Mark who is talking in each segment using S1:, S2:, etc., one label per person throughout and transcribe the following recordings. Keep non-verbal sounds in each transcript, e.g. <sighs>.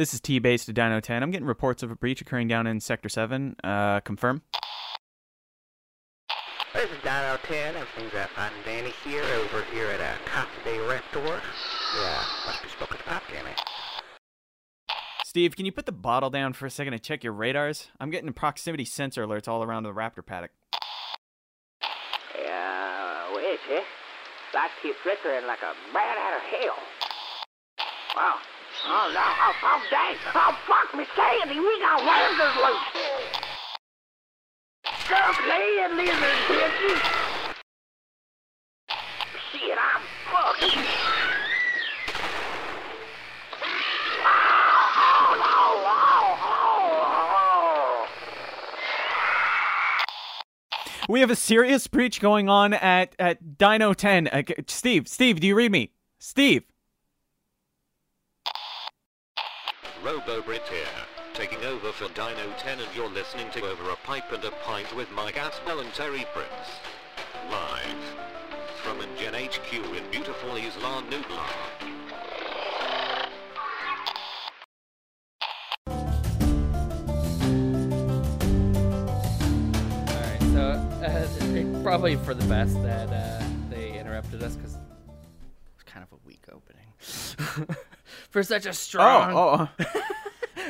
S1: This is T base to Dino 10. I'm getting reports of a breach occurring down in Sector 7. Uh, confirm.
S2: This is Dino 10. Everything's uh, fine and dandy here over here at uh, Casa de Rector. Yeah, must be spoken to Pop Danny.
S1: Steve, can you put the bottle down for a second and check your radars? I'm getting proximity sensor alerts all around the raptor paddock.
S2: Yeah, wait, eh? Lights keep flickering like a bat out of hell. Wow. Oh, no. Oh, oh, dang. Oh, fuck me, Sandy. We got lasers loose. Stop laying lizards, bitches. Shit, I'm oh.
S1: We have a serious breach going on at, at Dino 10. Uh, Steve, Steve, do you read me? Steve.
S3: Robo Brit here, taking over for Dino 10 and you're listening to Over a Pipe and a Pint with Mike Aspel and Terry Prince. Live from a Gen HQ in beautiful Isla Nublar.
S4: Uh, <laughs> probably for the best that uh, they interrupted us because it's kind of a weak opening. <laughs> for such a strong.
S1: Oh, oh, <laughs>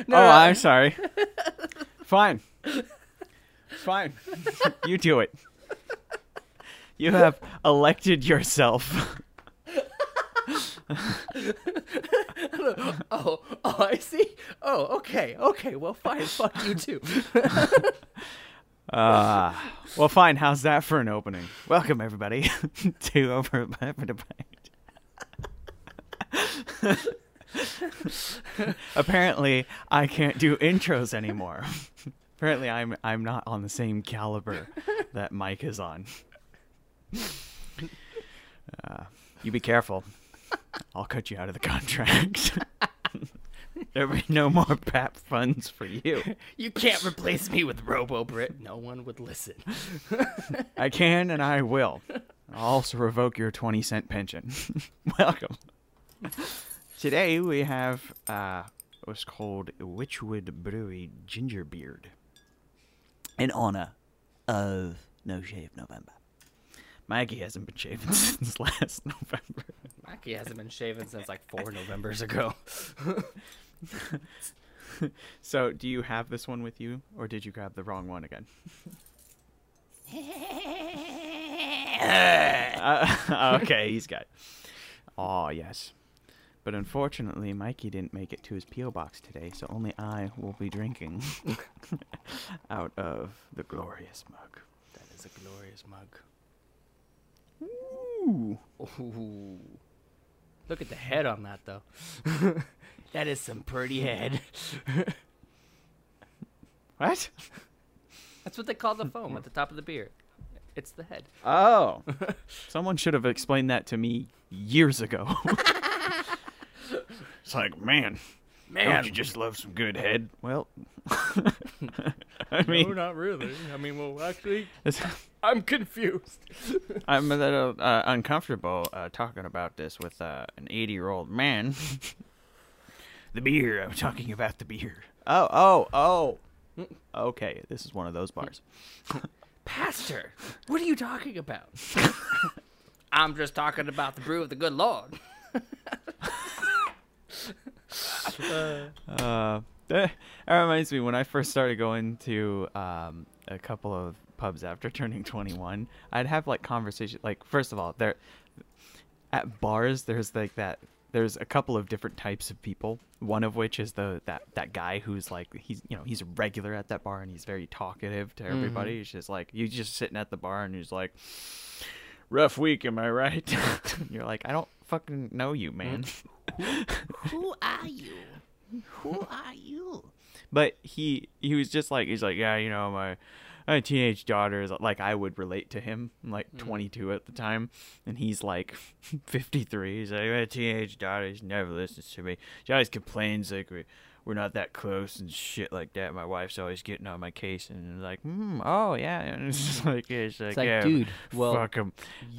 S4: No,
S1: oh,
S4: no,
S1: I'm sorry. Fine. Fine. you do it. You have elected yourself. <laughs>
S4: oh, oh, I see. Oh, okay, okay. Well, fine. Fuck you too. <laughs>
S1: Uh, well, fine. How's that for an opening? Welcome, everybody, to Over. <laughs> Apparently, I can't do intros anymore. <laughs> Apparently, I'm I'm not on the same caliber that Mike is on. Uh, you be careful. I'll cut you out of the contract. <laughs> There'll be no more PAP funds for you.
S4: you can't replace me with Robo Brit. No one would listen.
S1: I can and I will. I'll also revoke your 20 cent pension. Welcome. Today we have uh, what's called Wychwood Brewery Ginger Beard in honor of No Shave November. Maggie hasn't been shaving <laughs> since last November.
S4: Mackie hasn't been shaven since like four Novembers ago. <laughs>
S1: So, do you have this one with you, or did you grab the wrong one again? <laughs> Uh, okay, he's got. Oh yes, but unfortunately, Mikey didn't make it to his PO box today, so only I will be drinking <laughs> <laughs> out of the glorious mug.
S4: That is a glorious mug.
S1: Ooh.
S4: Ooh. Look at the head on that, though. <laughs> that is some pretty head.
S1: What?
S4: That's what they call the foam at the top of the beer. It's the head.
S1: Oh, someone should have explained that to me years ago. It's like, man, don't you just love some good head? Well, <laughs> I mean, no,
S4: not really. I mean, well, actually, <laughs> I'm confused.
S1: I'm a little uh, uncomfortable uh, talking about this with uh, an 80 year old man. <laughs> the beer. I'm talking about the beer. Oh, oh, oh. Okay, this is one of those bars.
S4: Pastor, what are you talking about? I'm just talking about the brew of the good Lord. <laughs>
S1: Uh, that reminds me when I first started going to um, a couple of pubs after <laughs> turning 21, I'd have like conversation. Like first of all, there at bars there's like that. There's a couple of different types of people. One of which is the that that guy who's like he's you know he's a regular at that bar and he's very talkative to everybody. He's just like you just sitting at the bar and he's like, "Rough week, am I right?" <laughs> You're like, I don't fucking know you, man.
S4: Who <laughs> are you? Who are you?
S1: but he he was just like he's like yeah you know my my teenage daughter is like I would relate to him I'm like hmm. 22 at the time and he's like <laughs> 53 he's like my teenage daughter she never listens to me she always complains like we we're not that close and shit like that my wife's always getting on my case and like hmm oh yeah <laughs> and it's just like it's like,
S4: It's like,
S1: yeah,
S4: dude, well,
S1: fuck him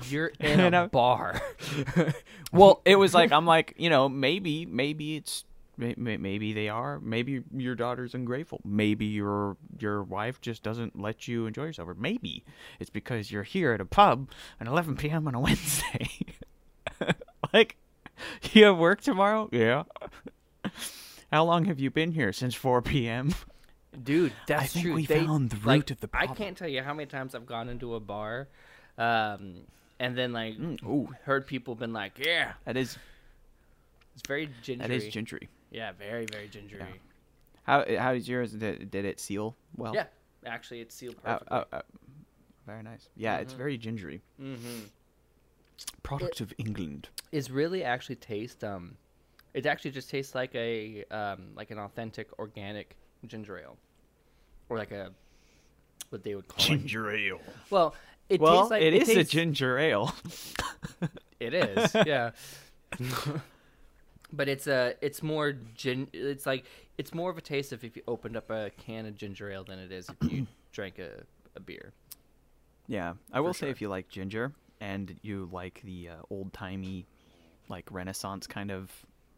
S4: You're <laughs> in
S1: And
S4: a
S1: I'm-
S4: bar. <laughs>
S1: well it was like I'm like you know maybe maybe it's May- may- Maybe they are. Maybe your daughter's ungrateful. Maybe your your wife just doesn't let you enjoy yourself. Or maybe it's because you're here at a pub at 11 p.m. on a Wednesday. like, you have work tomorrow? Yeah. How long have you been here? Since 4 <laughs> p.m.
S4: Dude, that's true.
S1: I think
S4: true.
S1: we
S4: They-
S1: found the root
S4: like,
S1: of the problem.
S4: I can't tell you how many times I've gone into a bar, um, and then like
S1: ooh.
S4: heard people been like, "Yeah,
S1: That is
S4: it's very gingery."
S1: that is gingery.
S4: yeah, very very gingery.
S1: How how did yours? Did, did it seal well?
S4: Yeah, actually, it's sealed
S1: Oh,
S4: perfectly.
S1: oh, oh. very nice. Yeah, it's very gingery.
S4: mm-hmm.
S1: Product of England.
S4: Is really actually taste. Um, it actually just tastes like a um like an authentic organic ginger ale, or like a what they would call it.
S1: Ginger ale.
S4: Well, it
S1: well,
S4: tastes like
S1: it is a ginger ale. <laughs>
S4: It is, yeah. <laughs> but it's a, it's more gin. It's like it's more of a taste of if you opened up a can of ginger ale than it is if you <clears throat> drank a, a beer.
S1: yeah, I will say if you like ginger and you like the uh, old timey, like Renaissance kind of.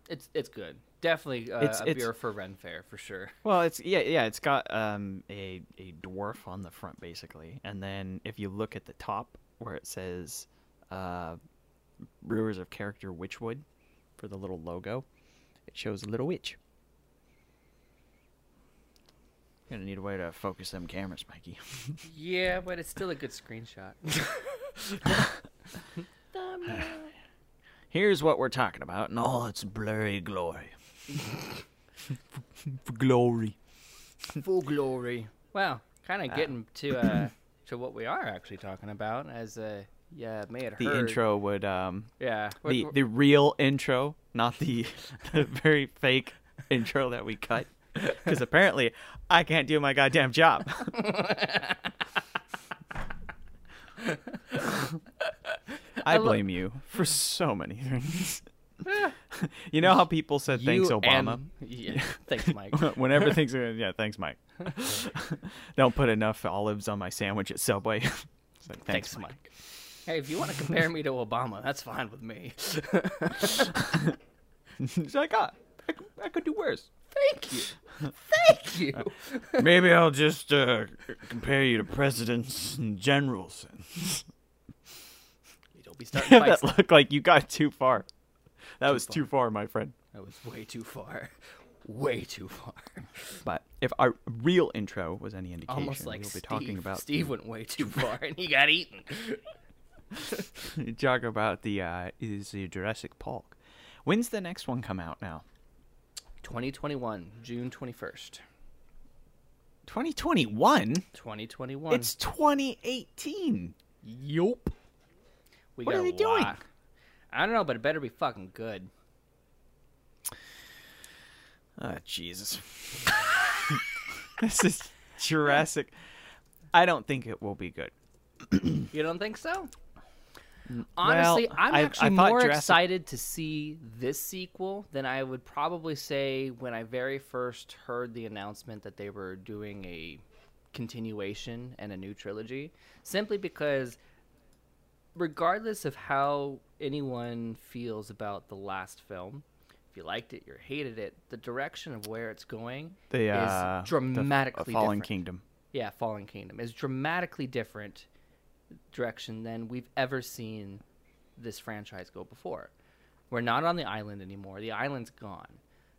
S4: It's it's good. Definitely uh,
S1: It's-
S4: a
S1: it's-
S4: beer for Ren Fair for sure. <laughs>
S1: Well, it's yeah, yeah. It's got um a a dwarf on the front basically, and then if you look at the top where it says, uh, Brewers of Character Wychwood, for the little logo, it shows a little witch. Gonna need a way to focus them cameras, Mikey.
S4: Yeah, but it's still a good screenshot. <laughs> <laughs>
S1: Here's what we're talking about in all its blurry glory. <laughs> glory.
S4: Full glory. Well, kind of getting to uh <coughs> to what we are actually talking about, as uh yeah may have
S1: The
S4: heard.
S1: intro would um
S4: Yeah.
S1: the
S4: what-
S1: the real intro, not the <laughs> the very fake intro that we cut. <laughs> Because apparently, I can't do my goddamn job. I blame you for so many things. <laughs> <laughs> you know how people said thanks,
S4: you
S1: Obama?
S4: and- yeah. Thanks, Mike. <laughs>
S1: Whenever things are, yeah, thanks, Mike. Don't put enough olives on my sandwich at Subway. Like, thanks,
S4: Thanks,
S1: Mike.
S4: Mike. Hey, if you want to compare me to Obama, that's fine with me.
S1: It's like, ah, I, could- I could do worse.
S4: Thank you. Thank you.
S1: Maybe I'll just uh, compare you to presidents and generals.
S4: You don't be starting <laughs>
S1: that
S4: fights.
S1: looked like you got too far. That was
S4: far.
S1: too far, my friend.
S4: That was way too far. <laughs> Way too far.
S1: But if our real intro was any indication,
S4: Almost like
S1: we'll be
S4: Steve.
S1: talking about
S4: Steve went way too far and he got eaten. <laughs>
S1: talk about the uh, is the Jurassic Park. When's the next one come out now?
S4: 2021, June 21st.
S1: 2021.
S4: 2021.
S1: It's 2018.
S4: Yup. We
S1: What are they doing?
S4: I don't know, but it better be fucking good.
S1: Oh Jesus. <laughs> this is Jurassic. I don't think it will be good.
S4: You don't think so? Mm, Honestly,
S1: well,
S4: I'm
S1: I- I
S4: actually more
S1: Jurassic-
S4: excited to see this sequel than I would probably say when I very first heard the announcement that they were doing a continuation and a new trilogy. Simply because, regardless of how anyone feels about the last film, if you liked it, you hated it, the direction of where it's going
S1: The uh,
S4: is
S1: the F-
S4: dramatically
S1: Fallen
S4: different
S1: Kingdom.
S4: yeah, Fallen Kingdom is dramatically different direction than we've ever seen this franchise go before. We're not on the island anymore. The island's gone.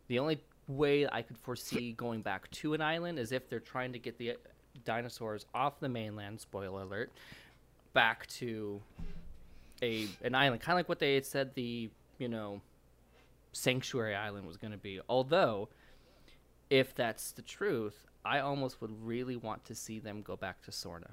S4: The only way I could foresee going back to an island is if they're trying to get the dinosaurs off the mainland, spoiler alert, back to a an island, kind of like what they had said the, you know, sanctuary island was going to be. Although if that's the truth, I almost would really want to see them go back to Sorna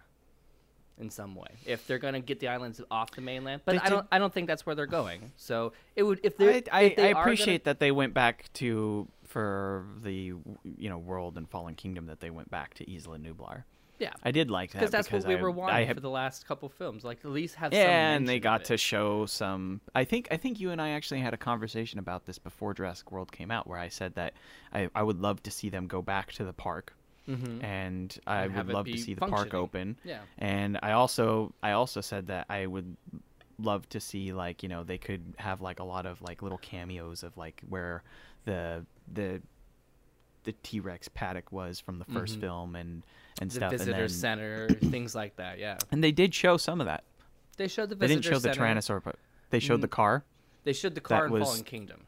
S4: in some way. If they're going to get the islands off the mainland, but
S1: They
S4: I don't
S1: did-
S4: I don't think that's where they're going. So it would if they
S1: I, I,
S4: if they
S1: I appreciate that they went back to for the you know world and Fallen Kingdom that they went back to Isla Nublar.
S4: Yeah.
S1: I did like that
S4: Because that's what we
S1: I,
S4: were
S1: I
S4: wanting
S1: have,
S4: for the last couple films. Like at least have some
S1: yeah, and they got to show some. I think I think you and I actually had a conversation about this before Jurassic World came out, where I said that I, I would love to see them go back to the park,
S4: Mhm.
S1: and I
S4: And
S1: would love to see the park open.
S4: Yeah.
S1: And I also I also said that I would love to see like you know they could have like a lot of like little cameos of like where the the the T Rex paddock was from the 1st
S4: Mhm.
S1: film and and
S4: the
S1: stuff.
S4: visitor
S1: and, then,
S4: center, things like that. Yeah,
S1: and they did show some of that.
S4: they showed the Visitor They
S1: didn't show the
S4: center.
S1: Tyrannosaur, but they showed the
S4: Mm.
S1: car.
S4: They showed the car in
S1: was-
S4: Fallen Kingdom.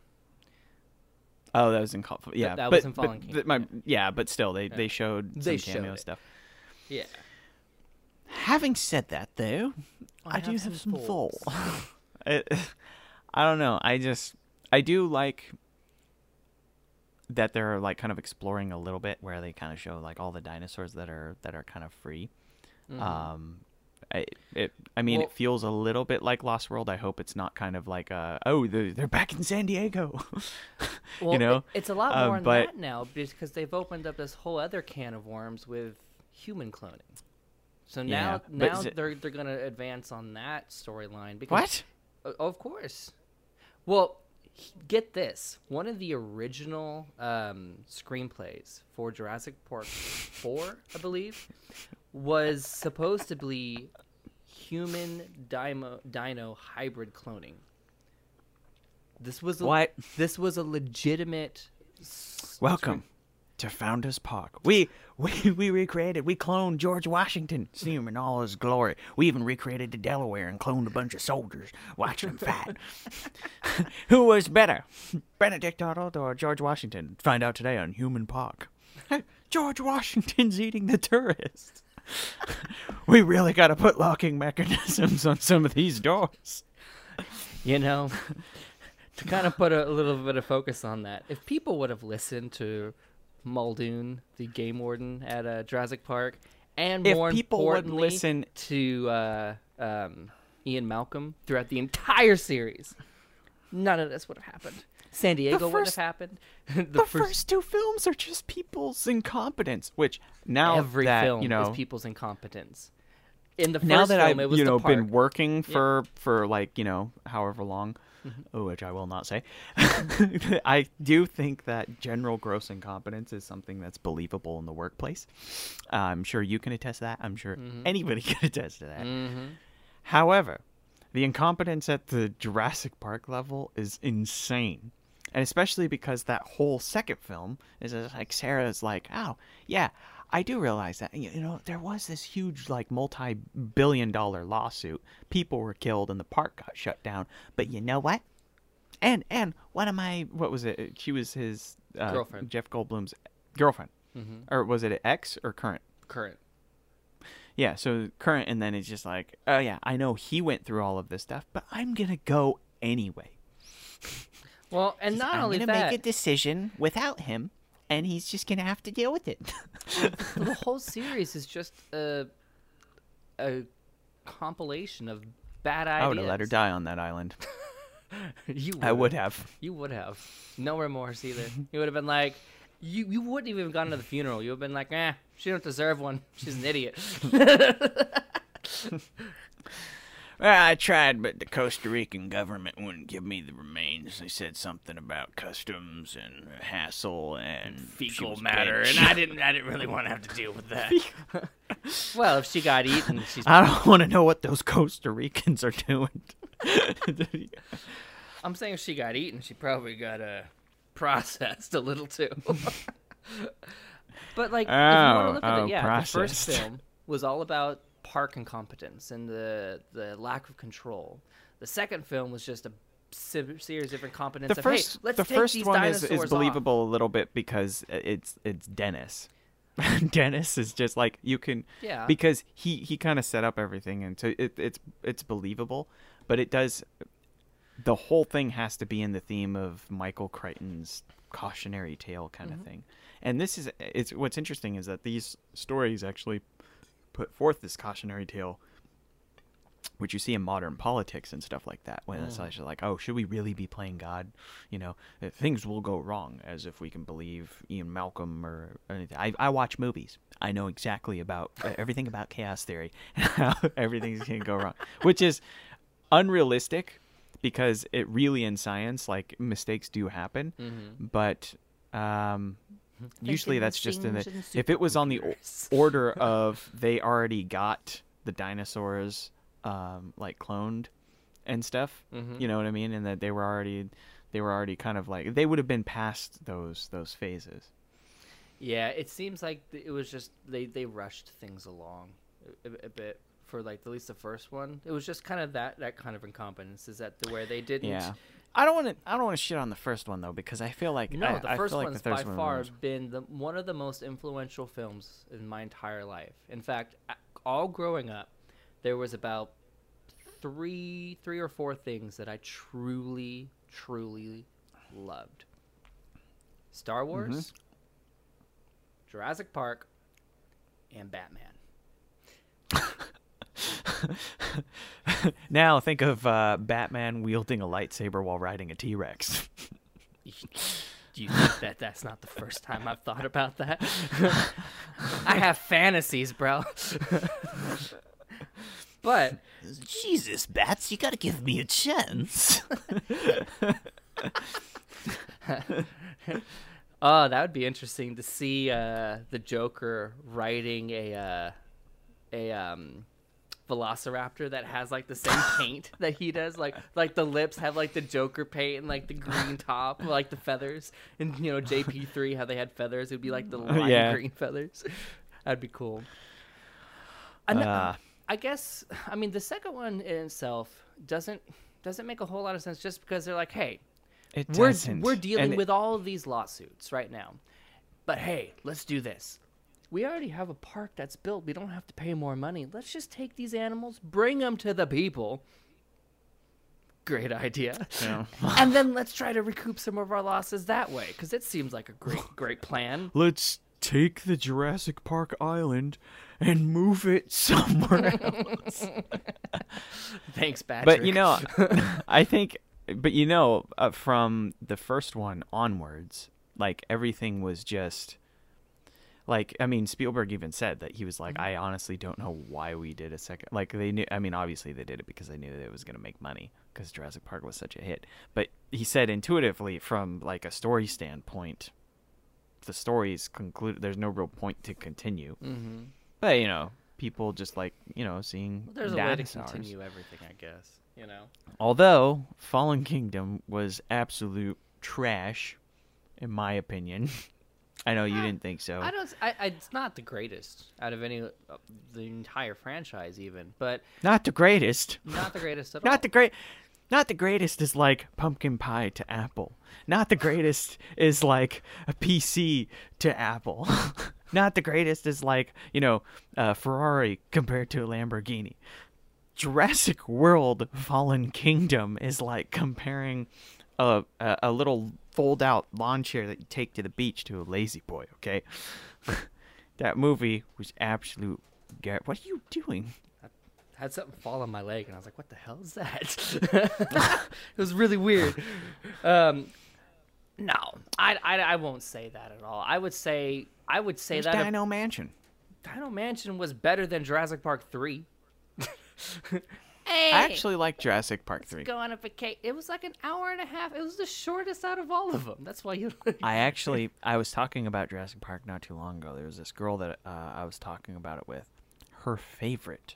S1: Oh, that was in Call. Yeah,
S4: that
S1: but,
S4: was in Fallen
S1: but
S4: Kingdom,
S1: my, yeah, but still, they they showed some
S4: They showed
S1: cameo stuff.
S4: Yeah,
S1: Having said that, though, I, do have some thoughts. <laughs> It- I don't know. I just I do like that they're like kind of exploring a little bit where they kind of show like all the dinosaurs that are that are kind of free. Um, I, it I mean
S4: Mm-hmm. Well-
S1: it feels a little bit like Lost World. I hope it's not kind of like uh oh they're, they're back in San Diego. <laughs>
S4: Well,
S1: you know,
S4: it- it's a lot
S1: Uh,
S4: more than
S1: but-
S4: that now because they've opened up this whole other can of worms with human cloning. So now,
S1: but
S4: now they're they're gonna advance on that storyline. Because
S1: what?
S4: Of course. Well, get this. One of the original um, screenplays for Jurassic Park 4, I believe, was supposed to be human dino, dino hybrid cloning. This was a,
S1: What?
S4: This was a legitimate.
S1: Welcome to Founders Park. We we <laughs> we recreated, we cloned George Washington, see him in all his glory. We even recreated the Delaware and cloned a bunch of soldiers, watching them fight. <laughs> Who was better, <laughs> Benedict Arnold or George Washington? Find out today on Human Park. George Washington's eating the tourists. we really got to put locking mechanisms on some of these doors.
S4: You know, to kind of put a little bit of focus on that, if people would have listened to Muldoon, the game warden at uh, Jurassic Park, and
S1: If
S4: more
S1: people would
S4: importantly,
S1: listen-
S4: to uh, um, Ian Malcolm throughout the entire series, none of this would have happened. San Diego wouldn't have happened. <laughs>
S1: The, first, two films are just people's incompetence, which now
S4: every
S1: that,
S4: film
S1: you know,
S4: is people's incompetence. In the first
S1: now that
S4: film,
S1: I've
S4: it was
S1: you
S4: the
S1: know been working for for like you know however long,
S4: Mm-hmm.
S1: which I will not say, <laughs> I do think that general gross incompetence is something that's believable in the workplace. I'm sure you can attest to that. I'm sure
S4: Mm-hmm.
S1: anybody <laughs> can attest to that. However, the incompetence at the Jurassic Park level is insane. And especially because that whole second film is like Sarah's like, oh, yeah, I do realize that. You know, there was this huge, like, multi billion dollar lawsuit. People were killed and the park got shut down. But you know what? And, and one of my, what was it? She was his uh,
S4: Girlfriend.
S1: Jeff Goldblum's girlfriend.
S4: Mhm.
S1: Or was it ex or current?
S4: current.
S1: Yeah, so current, and then it's just like, oh yeah, I know he went through all of this stuff, but I'm gonna go anyway.
S4: Well, and not
S1: I'm
S4: only
S1: gonna
S4: that,
S1: make a decision without him, and he's just gonna have to deal with it. <laughs>
S4: the whole <laughs> series is just a a compilation of bad ideas.
S1: I would have let her die on that island. <laughs>
S4: you
S1: I would have.
S4: You would have. No remorse either. You would have been like, you you wouldn't even have gone to the funeral. You would have been like, eh, she don't deserve one. She's an idiot.
S1: Well, I tried, but the Costa Rican government wouldn't give me the remains. They said something about customs and hassle and
S4: Fecal matter,
S1: dead.
S4: and I didn't I didn't really want to have to deal with that. <laughs> well, if she got eaten, she's.
S1: I don't want to know what those Costa Ricans are doing. <laughs>
S4: I'm saying if she got eaten, she probably got uh, processed a little too. <laughs> but like, if you want to
S1: Oh,
S4: look at
S1: oh,
S4: it, yeah, the first film was all about park incompetence and the the lack of control. The second film was just a series of incompetence.
S1: the
S4: of,
S1: first
S4: hey, let's
S1: the
S4: take
S1: first
S4: these
S1: one is,
S4: dinosaurs
S1: is believable a little bit because it's it's Dennis. <laughs> Dennis is just like you can
S4: Yeah.
S1: because he he kind of set up everything and so it, it's it's believable, but it does the whole thing has to be in the theme of Michael Crichton's cautionary tale kind
S4: Mm-hmm.
S1: of thing. And this is it's what's interesting is that these stories actually put forth this cautionary tale which you see in modern politics and stuff like that when it's actually like oh should we really be playing god? You know uh, things will go wrong as if we can believe ian malcolm or anything. I, I watch movies. I know exactly about uh, <laughs> everything about chaos theory <laughs> and how everything's going to go wrong which is unrealistic because it really in science like mistakes do happen. But um usually that's just in the
S4: things
S1: if it was on the <laughs> order of they already got the dinosaurs um like cloned and stuff
S4: Mhm.
S1: you know what i mean and that they were already they were already kind of like they would have been past those those phases.
S4: Yeah, it seems like it was just they they rushed things along a, a- a bit for like at least the first one. It was just kind of that that kind of incompetence is that the where they didn't.
S1: Yeah. I don't want to. I don't want to shit on the first one though because I feel like
S4: No,
S1: I,
S4: the
S1: I
S4: first
S1: feel like
S4: one's
S1: the
S4: by
S1: one
S4: far
S1: was-
S4: been the one of the most influential films in my entire life. In fact, all growing up, there was about three three or four things that I truly truly loved. Star
S1: Mm-hmm.
S4: Wars, Jurassic Park, and Batman. <laughs>
S1: now think of uh, Batman wielding a lightsaber while riding a T Rex. <laughs>
S4: Do you think that that's not the first time I've thought about that? <laughs> I have fantasies, bro. but
S1: Jesus, Bats, you gotta give me a chance.
S4: oh, that would be interesting to see uh, the Joker riding a uh, a um, Velociraptor that has like the same paint that he does. Like like the lips have like the Joker paint and like the green top, like the feathers. And you know JP three how they had feathers, it'd be like the lime <laughs>
S1: Yeah.
S4: green feathers. That'd be cool. And, uh, I guess I mean the second one in itself doesn't doesn't make a whole lot of sense just because they're like, hey,
S1: it
S4: we're
S1: doesn't.
S4: we're dealing
S1: And
S4: with all of these lawsuits right now. But hey, let's do this. We already have a park that's built. We don't have to pay more money. Let's just take these animals, bring them to the people. Great idea.
S1: Yeah. <laughs>
S4: and then let's try to recoup some of our losses that way cuz it seems like a great <sighs> great plan.
S1: Let's take the Jurassic Park island and move it <laughs> somewhere else. <laughs>
S4: Thanks, Patrick.
S1: but you know, I think, but you know, uh, from the first one onwards, like everything was just. Like I mean, Spielberg even said that he was like, I honestly don't know why we did a second. Like they knew. I mean, obviously they did it because they knew that it was going to make money because Jurassic Park was such a hit. But he said intuitively, from like a story standpoint, the story's concluded. There's no real point to continue.
S4: Mhm.
S1: But you know, people just like you know seeing
S4: There's a way to continue everything, I guess. You know.
S1: Although Fallen Kingdom was absolute trash, in my opinion. <laughs> I know you didn't think so.
S4: I don't. I, I, it's not the greatest out of any, uh, the entire franchise, even, but
S1: Not the greatest.
S4: not the greatest at <laughs> all.
S1: Not the great. Not the greatest is like pumpkin pie to Apple. Not the greatest is like a PC to Apple. <laughs> Not the greatest is like you know a Ferrari compared to a Lamborghini. Jurassic World Fallen Kingdom is like comparing a a, a little fold out lawn chair that you take to the beach to a La-Z-Boy. Okay, <laughs> that movie was absolute. gar- What are you doing?
S4: I had something fall on my leg, and I was like, "What the hell is that?" <laughs> it was really weird. Um, no, I, I, I won't say that at all. I would say I would say
S1: There's
S4: that if
S1: Dino Mansion.
S4: Dino Mansion was better than Jurassic Park <laughs> three.
S1: I actually like Jurassic Park 3.
S4: go on a vacation. It was like an hour and a half. It was the shortest out of all of them. That's why you. <laughs>
S1: I actually I was talking about Jurassic Park not too long ago. There was this girl that uh, I was talking about it with. Her favorite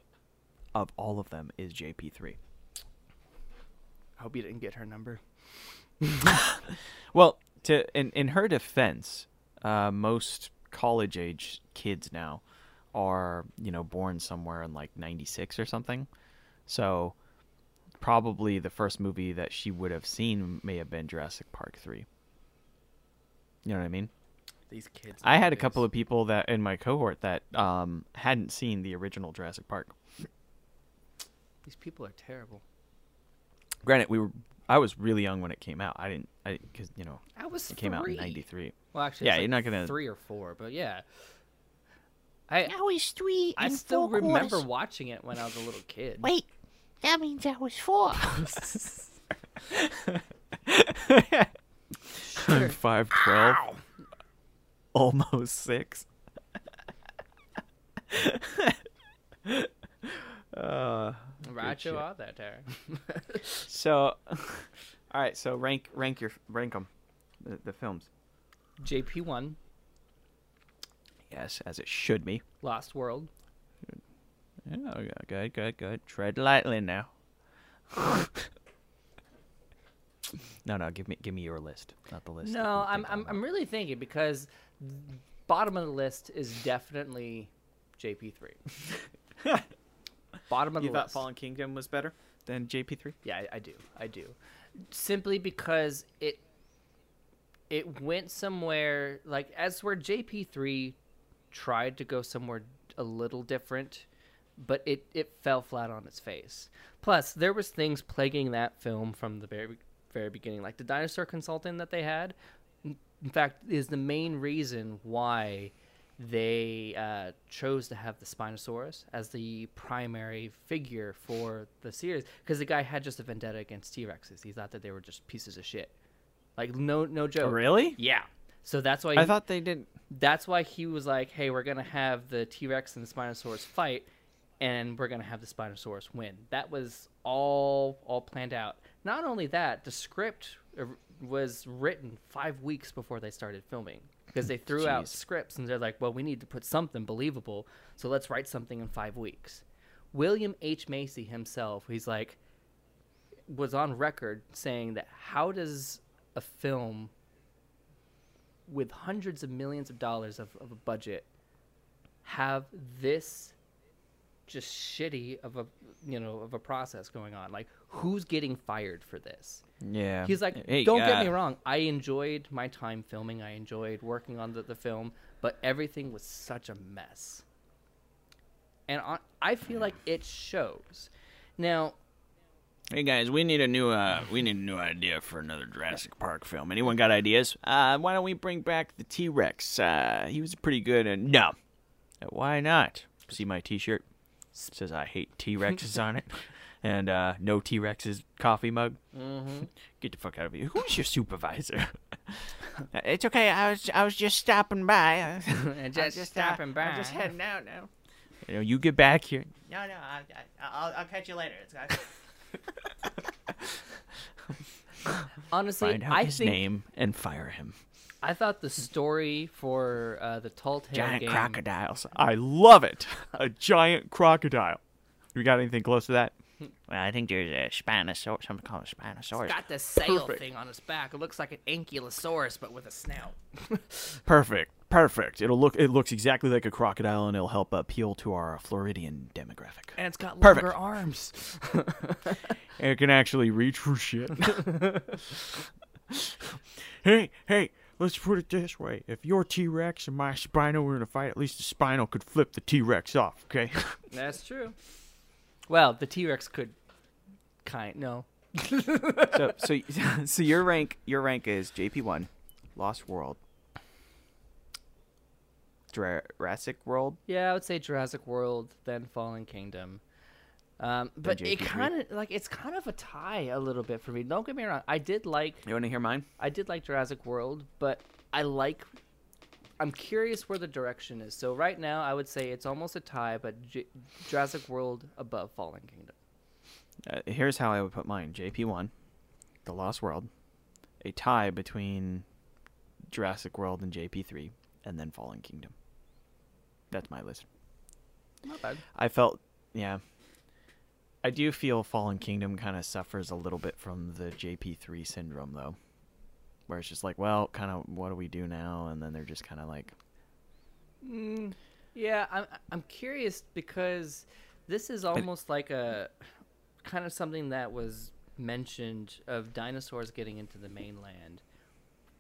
S1: of all of them is JP3.
S4: I hope you didn't get her number. <laughs>
S1: Well, to in in her defense, uh, most college age kids now are you know born somewhere in like '96 or something. So probably the first movie that she would have seen may have been Jurassic Park 3. You know what I mean?
S4: These kids.
S1: I had a couple of people that in my cohort that um, hadn't seen the original Jurassic Park.
S4: These people are terrible.
S1: Granted, we were I was really young when it came out. I didn't I because you know
S4: I was
S1: it came out in '93.
S4: Well, actually,
S1: Yeah,
S4: it's
S1: you're not gonna-
S4: three or four, but yeah. I
S5: he's three
S4: I
S5: and
S4: still
S5: four
S4: remember
S5: quarters.
S4: watching it when I was a little kid.
S5: Wait, that means I was four.
S1: I'm five twelve, almost six. uh,
S4: Right you out that there. <laughs>
S1: so, <laughs> all right. So rank rank your rank them, the, the films.
S4: JP one,
S1: Yes, as it should be.
S4: Lost World, Oh,
S1: yeah, okay, good, good, good. Tread lightly now. No, no. Give me give me your list, not the list.
S4: No, I'm I'm, I'm really thinking because bottom of the list is definitely JP3. bottom of
S1: You
S4: the
S1: thought
S4: list.
S1: Fallen Kingdom was better than JP3?
S4: Yeah, I, I do. I do. Simply because it it went somewhere like as where JP3 tried to go somewhere a little different, but it it fell flat on its face. Plus, there was things plaguing that film from the very very beginning, like the dinosaur consultant that they had. In fact, is the main reason why they uh, chose to have the Spinosaurus as the primary figure for the series because the guy had just a vendetta against T Rexes. He thought that they were just pieces of shit. Like no no joke.
S1: really?
S4: Yeah. So that's why
S1: I thought they didn't.
S4: that's why he was like, "Hey, we're gonna have the T Rex and the Spinosaurus fight, and we're gonna have the Spinosaurus win." That was all all planned out. Not only that, the script was written five weeks before they started filming because they threw out scripts and they're like, "Well, we need to put something believable, so let's write something in five weeks." William H Macy himself, he's like, was on record saying that how does a film with hundreds of millions of dollars of, of a budget have this just shitty of a you know of a process going on like who's getting fired for this
S1: Yeah.
S4: he's like
S1: Hey,
S4: don't get me wrong i enjoyed my time filming i enjoyed working on the, the film but everything was such a mess and on, i feel like it shows now
S1: Hey guys, we need a new uh we need a new idea for another Jurassic Park film. Anyone got ideas? Uh why don't we bring back the T-Rex? Uh he was pretty good and no. Why not? See my t-shirt? Says I hate T-Rexes <laughs> on it. And uh no T-Rexes coffee mug. Mm-hmm. <laughs> Get the fuck out of here. Who's your supervisor? <laughs> it's okay. I was I was just stopping by.
S4: just, stopping by
S1: I'm just heading out now. You know, you get back here. No, no, I, I, I'll, I'll catch you later. It's
S4: honestly
S1: Find out
S4: i
S1: his
S4: think
S1: name and fire him.
S4: I thought the story for uh, the tall tale
S1: Giant
S4: game
S1: crocodiles. I love it. A giant crocodile. You got anything close to that? Well, I think there's a Spinosaurus. Something called a Spinosaurus.
S4: It's got the sail
S1: Perfect.
S4: thing on its back. It looks like an ankylosaurus, but with a snout. <laughs>
S1: Perfect. Perfect. It'll look. It looks exactly like a crocodile, and it'll help appeal to our Floridian demographic.
S4: And it's got
S1: Perfect.
S4: longer arms.
S1: And <laughs> it can actually reach for shit. <laughs> hey, hey. Let's put it this way: if your T-Rex and my Spino were in a fight, at least the Spino could flip the T-Rex off. Okay. <laughs>
S4: That's true. Well, the T Rex could kind no. <laughs>
S6: so so <laughs> so your rank your rank is JP one, Lost World, Jurassic World.
S4: Yeah, I would say Jurassic World, then Fallen Kingdom. Um, but it kind of like it's kind of a tie a little bit for me. Don't get me wrong. I did like
S6: You want to hear mine?
S4: I did like Jurassic World, but I like. I'm curious where the direction is. So right now, I would say it's almost a tie, but J- Jurassic World above Fallen Kingdom.
S1: Uh, here's how I would put mine: JP one, The Lost World, a tie between Jurassic World and JP three, and then Fallen Kingdom. That's my list.
S4: Not bad.
S1: I felt, yeah. I do feel Fallen Kingdom kind of suffers a little bit from the JP3 syndrome, though, where it's just like, well, kind of, what do we do now? And then they're just kind of like,
S4: Mm, yeah, I'm I'm curious because this is almost like a kind of something that was mentioned of dinosaurs getting into the mainland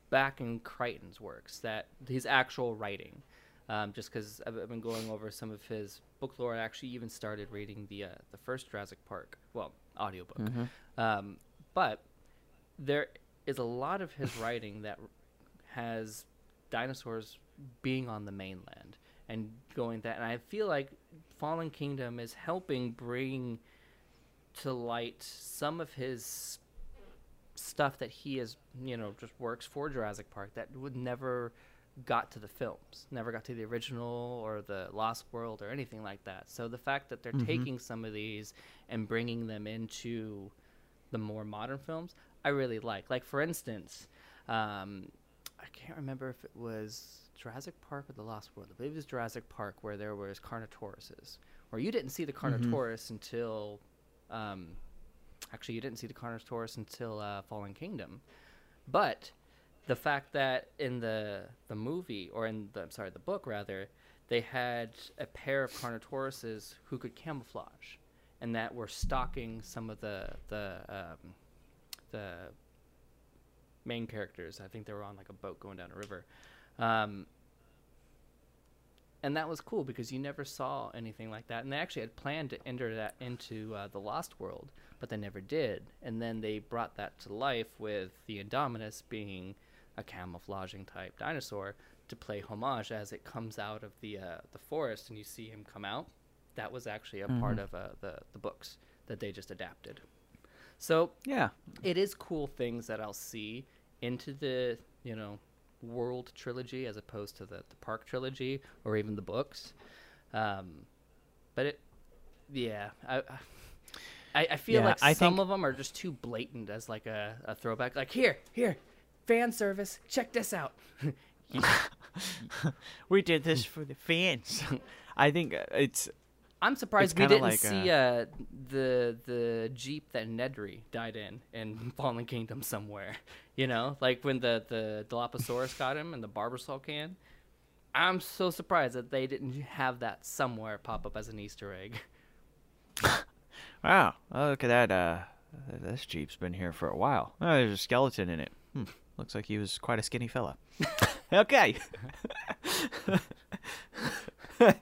S4: back in Crichton's works that his actual writing. Um, just because I've, I've been going over some of his book lore, I actually even started reading the uh, the first Jurassic Park, well, audiobook. Um, but there is a lot of his writing that has dinosaurs being on the mainland and going that and i feel like fallen kingdom is helping bring to light some of his stuff that he is you know just works for jurassic park that would never got to the films never got to the original or the lost world or anything like that. So the fact that they're taking some of these and bringing them into the more modern films i really like. Like for instance um, I can't remember if it was Jurassic Park or The Lost World. I believe it was Jurassic Park where there was Carnotauruses, where you didn't see the Carnotaurus until um, Actually, you didn't see the Carnotaurus until uh, Fallen Kingdom, but the fact that in the the movie or in the I'm sorry the book rather they had a pair of Carnotauruses who could camouflage, and that were stalking some of the the um, the main characters. I think they were on like a boat going down a river. Um, and that was cool because you never saw anything like that. And they actually had planned to enter that into uh, the Lost World, but they never did. And then they brought that to life with the Indominus being a camouflaging type dinosaur to play homage as it comes out of the uh, the forest and you see him come out. That was actually a part of uh, the the books that they just adapted. So
S6: Yeah.
S4: it is cool things that I'll see into the you know world trilogy as opposed to the, the park trilogy or even the books. Um, but it, yeah, I I, I feel
S1: Yeah,
S4: like
S1: I
S4: some
S1: think-
S4: of them are just too blatant as like a, a throwback. Like here, here, fan service. Check this out. <laughs> <laughs>
S1: We did this for the fans. <laughs> I think uh, it's
S4: I'm surprised we didn't
S1: like
S4: see uh, the the jeep that Nedry died in in Fallen Kingdom somewhere. You know, like when the the Dilophosaurus got him in the Barbasol can. I'm so surprised that they didn't have that somewhere pop up as an Easter egg.
S1: wow. Oh, look at that. Uh, this jeep's been here for a while. Oh, there's a skeleton in it. Hmm. Looks like he was quite a skinny fella. <laughs> okay. <laughs>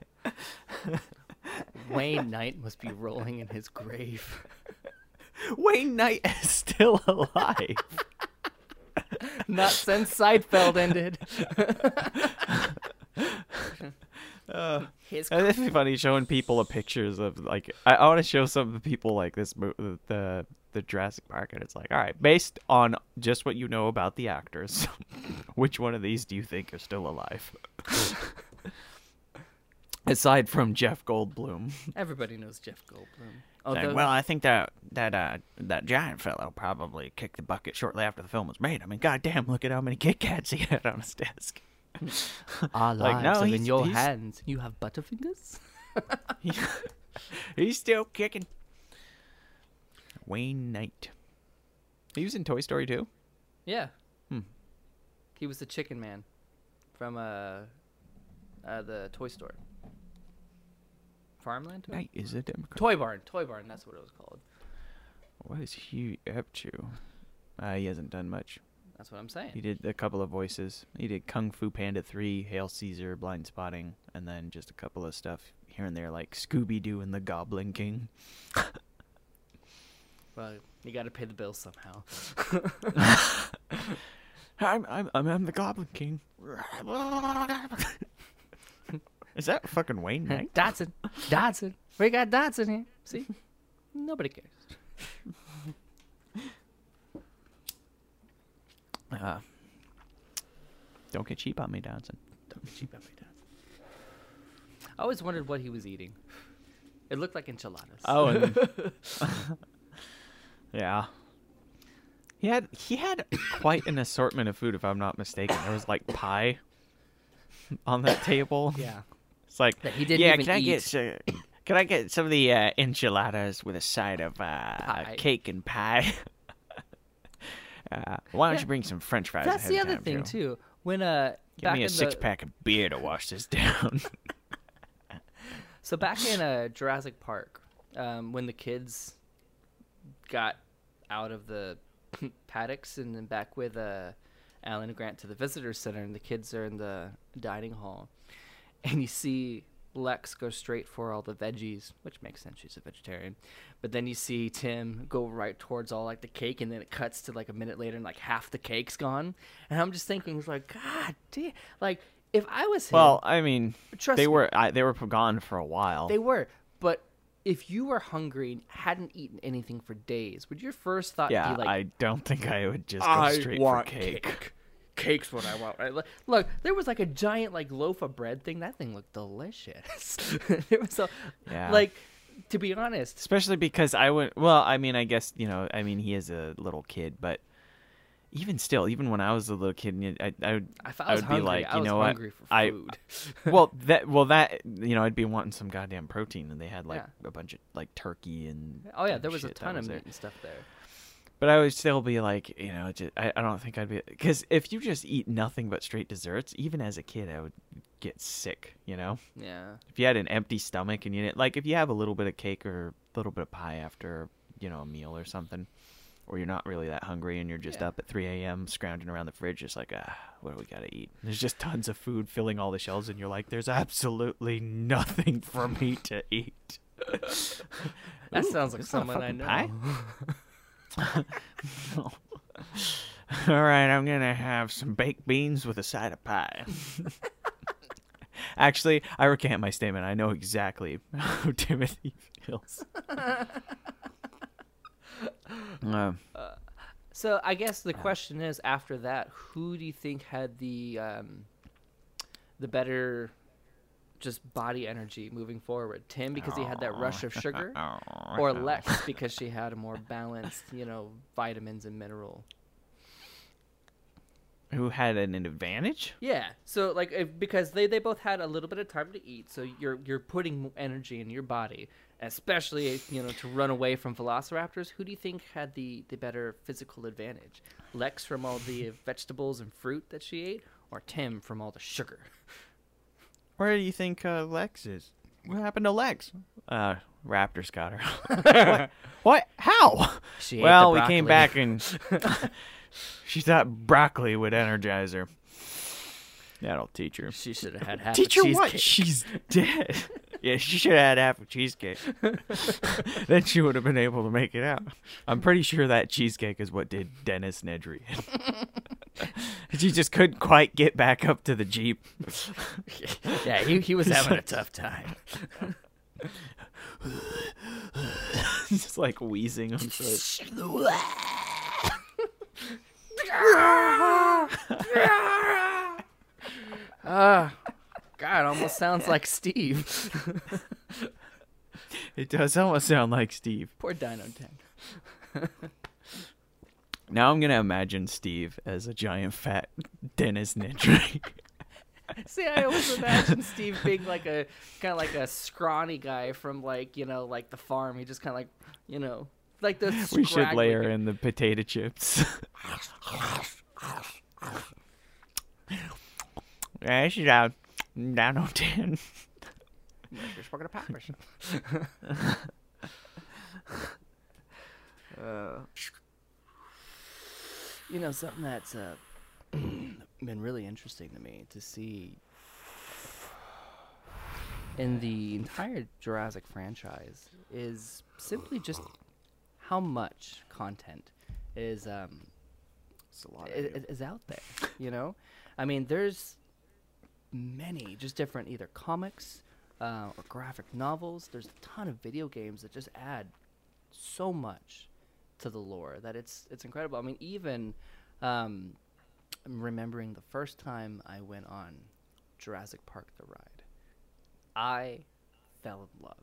S4: Wayne Knight must be rolling in his grave. <laughs>
S1: Wayne Knight is still alive.
S4: Not since Seinfeld ended. his
S1: Uh, It'd be funny showing people a pictures of like I, I want to show some of the people like this the, the the Jurassic Park and it's like all right based on just what you know about the actors <laughs> which one of these do you think is still alive <laughs> aside from Jeff Goldblum
S4: Everybody knows Jeff Goldblum.
S1: Saying,
S4: Although,
S1: well I think that that uh that giant fellow probably kicked the bucket shortly after the film was made I mean goddamn look at how many Kit Kats he had on his desk <laughs>
S4: our
S1: like,
S4: lives
S1: no,
S4: are in your
S1: he's-
S4: hands. You have butterfingers.
S1: He's still kicking. Wayne Knight. He was in Toy Story too.
S4: Yeah.
S1: Hmm.
S4: He was the chicken man from uh, uh the toy store. Farmland? Toy?
S1: Knight is a Democrat.
S4: Toy Barn. Toy Barn, that's what it was called.
S1: What is he up to? Uh, he hasn't done much.
S4: That's what I'm saying.
S1: He did a couple of voices. He did Kung Fu Panda 3, Hail Caesar, Blindspotting, and then just a couple of stuff here and there like Scooby Doo and the Goblin King. <laughs>
S4: Well, you got to pay the bills somehow. <laughs>
S1: I'm I'm I'm, the Goblin King. is that fucking Wayne Knight?
S4: Dodson. Dodson. We got Dodson here. See? Nobody cares.
S1: Uh, don't get cheap on me, Dodson.
S4: Don't be cheap at me, Dodson. I always wondered what he was eating. It looked like enchiladas.
S1: Oh, and <laughs> yeah. He had he had quite an assortment of food, if I'm not mistaken. There was like pie <laughs> on that table. <laughs>
S4: yeah.
S1: It's like
S4: That he didn't
S1: yeah.
S4: even
S1: can I
S4: eat.
S1: get s- can I get some of the uh, enchiladas with a side of uh, cake and pie? <laughs> uh, why don't
S4: Yeah.
S1: you bring some French fries?
S4: That's the other
S1: time,
S4: thing
S1: Joe?
S4: too. When uh
S1: Give
S4: back
S1: me a
S4: in
S1: six
S4: the,
S1: pack of beer to wash this down.
S4: So back in uh, Jurassic Park, um, when the kids got out of the <laughs> paddocks and then back with uh, Alan Grant to the visitor center, and the kids are in the dining hall, and you see Lex go straight for all the veggies, which makes sense. She's a vegetarian. But then you see Tim go right towards all like the cake, and then it cuts to like a minute later, and like half the cake's gone. And I'm just thinking, it's like, God damn! Like if I was him,
S1: well, I mean,
S4: Trust
S1: they
S4: me.
S1: were I, they were gone for a while.
S4: They were, but if you were hungry and hadn't eaten anything for days, would your first thought
S1: yeah,
S4: be like,
S1: I don't think I would just go straight for cake.
S4: Cake's what I want. Right? Look- there was like a giant like loaf of bread thing. That thing looked delicious. <laughs> there was a,
S1: Yeah.
S4: like, to be honest,
S1: especially because I would. Well, I mean, I guess you know. I mean, he is a little kid, but even still, even when I was a little kid, I, I would,
S4: I
S1: I would
S4: hungry,
S1: be like, you know what?
S4: hungry for
S1: I, <laughs> well <laughs> that, well that, you know, I'd be wanting some goddamn protein, and they had like
S4: Yeah.
S1: a bunch of like turkey and.
S4: oh yeah,
S1: and
S4: there was a ton of meat
S1: there.
S4: and stuff there.
S1: But I would still be like, you know, just, I, I don't think I'd be because if you just eat nothing but straight desserts, even as a kid, I would get sick. You know,
S4: Yeah.
S1: if you had an empty stomach and you didn't like, if you have a little bit of cake or a little bit of pie after, you know, a meal or something, or you're not really that hungry and you're just
S4: Yeah.
S1: up at 3 a.m. scrounging around the fridge, just like, ah, what do we gotta eat? There's just tons of food filling all the shelves, and you're like, there's absolutely nothing for me to eat. <laughs>
S4: That
S1: Ooh,
S4: sounds like
S1: it's not a
S4: someone I know.
S1: pie. <laughs> All right, I'm gonna have some baked beans with a side of pie. Actually, I recant my statement. I know exactly <laughs> how Timothy feels. <laughs> Um,
S4: So I guess the question is, after that, who do you think had the um, the better just body energy moving forward? Tim because he had that rush of sugar, <laughs> or Lex because she had a more balanced, you know, vitamins and mineral.
S1: Who had an advantage?
S4: Yeah. So like if, because they, they both had a little bit of time to eat, so you're you're putting energy in your body, especially you know to run away from velociraptors. Who do you think had the the better physical advantage? Lex from all the <laughs> vegetables and fruit that she ate, or Tim from all the sugar?
S1: Where do you think uh, Lex is? What happened to Lex? Uh, Raptors got her. <laughs> what? what? How?
S4: She ate the
S1: well, we came back and <laughs> she thought broccoli would energize her. That'll teach her.
S4: She should have had half
S1: Teach her what? She's dead. <laughs> yeah, she should have had half a cheesecake. <laughs> then she would have been able to make it out. I'm pretty sure that cheesecake is what did Dennis Nedry. <laughs> she just couldn't quite get back up to the jeep.
S4: yeah, he he was having a tough time.
S1: He's just like wheezing. I'm sorry.
S4: Ah, God, almost sounds like Steve.
S1: It does almost sound like Steve.
S4: Poor Dino Tank.
S1: Now I'm gonna imagine Steve as a giant fat Dennis Nedry. <laughs>
S4: See, I always imagine Steve being like a kind of like a scrawny guy from like you know like the farm. He just kind of like you know like the. <laughs>
S1: we should layer in the potato chips. yeah, this is a nine on ten.
S4: You're smoking a peppers. <laughs> You know something that's uh, <clears throat> been really interesting to me to see in the entire Jurassic franchise is simply just how much content is um,
S6: It's a lot.
S4: i- i- is out there. You know, I mean, there's many just different either comics uh, or graphic novels. There's a ton of video games that just add so much to the lore that it's it's incredible. I mean, even um, I'm remembering the first time I went on Jurassic Park the ride, I fell in love.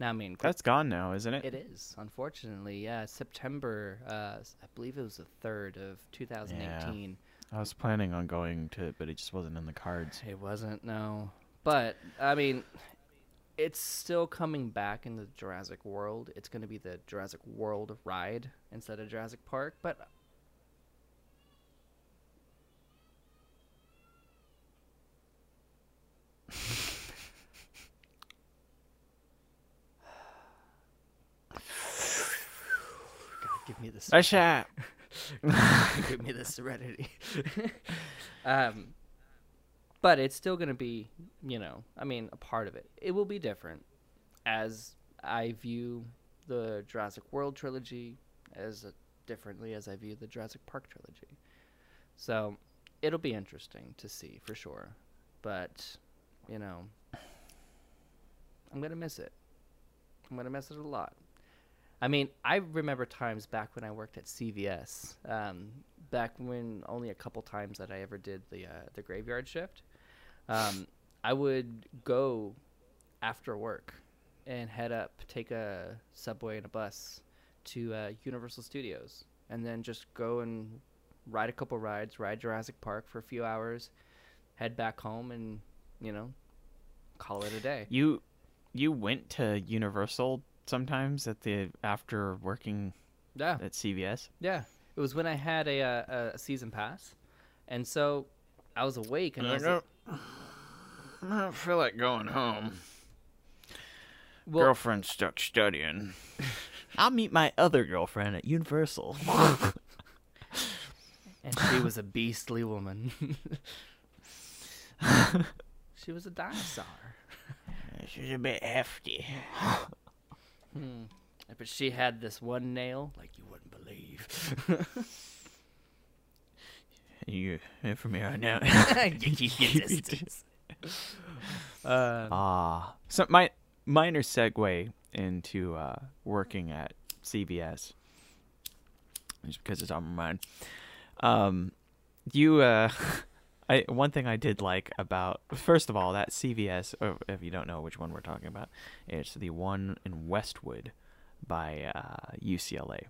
S4: Now, I mean,
S1: That's gone now, isn't it?
S4: it is, unfortunately. Yeah, September. Uh, I believe it was the third of 2018.
S1: I was planning on going to it, but it just wasn't in the cards.
S4: It wasn't, no. But I mean, it's still coming back in the Jurassic World. It's going to be the Jurassic World ride instead of Jurassic Park. But
S1: A shot. <laughs>
S4: give me the serenity. <laughs> um, but it's still going to be, you know, I mean, a part of it. It will be different as I view the Jurassic World trilogy as differently as I view the Jurassic Park trilogy. So it'll be interesting to see for sure. But, you know, I'm going to miss it. I'm going to miss it a lot. I mean, I remember times back when I worked at CVS. Um, back when only a couple times that I ever did the uh, the graveyard shift. Um, I would go after work and head up, take a subway and a bus to uh, Universal Studios, and then just go and ride a couple rides, ride Jurassic Park for a few hours, head back home, and you know, call it a day.
S1: You you went to Universal sometimes at the after working
S4: Yeah,
S1: at CVS.
S4: yeah. It was when I had a uh, a season pass, and so I was awake and I was like,
S1: I don't feel like going home.
S4: well,
S1: Girlfriend's stuck studying. <laughs> I'll meet my other girlfriend at Universal. <laughs>
S4: and she was a beastly woman. <laughs> she was a dinosaur.
S1: She's a bit hefty.
S4: But she had this one nail, like you wouldn't believe. <laughs>
S1: You from here on out.
S4: uh,
S1: Ah, so my minor segue into uh, working at CVS, just because it's on my mind. Um, you, uh, <laughs> I one thing I did like about first of all that CVS, or if you don't know which one we're talking about, it's the one in Westwood by uh, UCLA,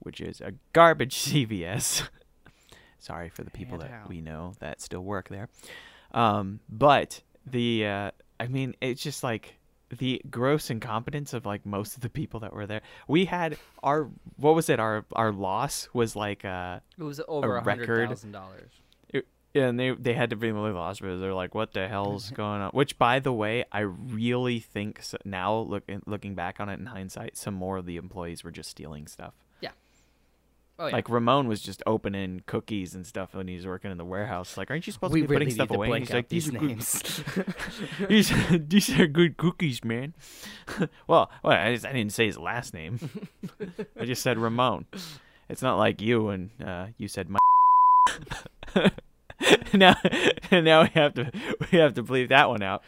S1: which is a garbage <laughs> CVS. Sorry for the people that we know that still work there. Um, but the, uh, I mean, it's just like the gross incompetence of like most of the people that were there. We had our, what was it? Our our loss was like, uh,
S4: it was over a
S1: record.
S4: thousand dollars.
S1: It, and they they had to bring the the hospital. They're like, "What the hell's <laughs> going on?" Which, by the way, I really think s now looking looking back on it in hindsight, some more of the employees were just stealing stuff.
S4: Oh yeah.
S1: Like Ramon was just opening cookies and stuff when he was working in the warehouse. Like, aren't you supposed
S4: we
S1: to be
S4: really
S1: putting stuff away? He's like,
S4: these
S1: "These are good
S4: names. <laughs>
S1: these, these are good cookies, man. <laughs> well, well, I, just, I didn't say his last name. I just said Ramon. It's not like you and uh, you said my. <laughs> now, now we have to we have to bleep that one out.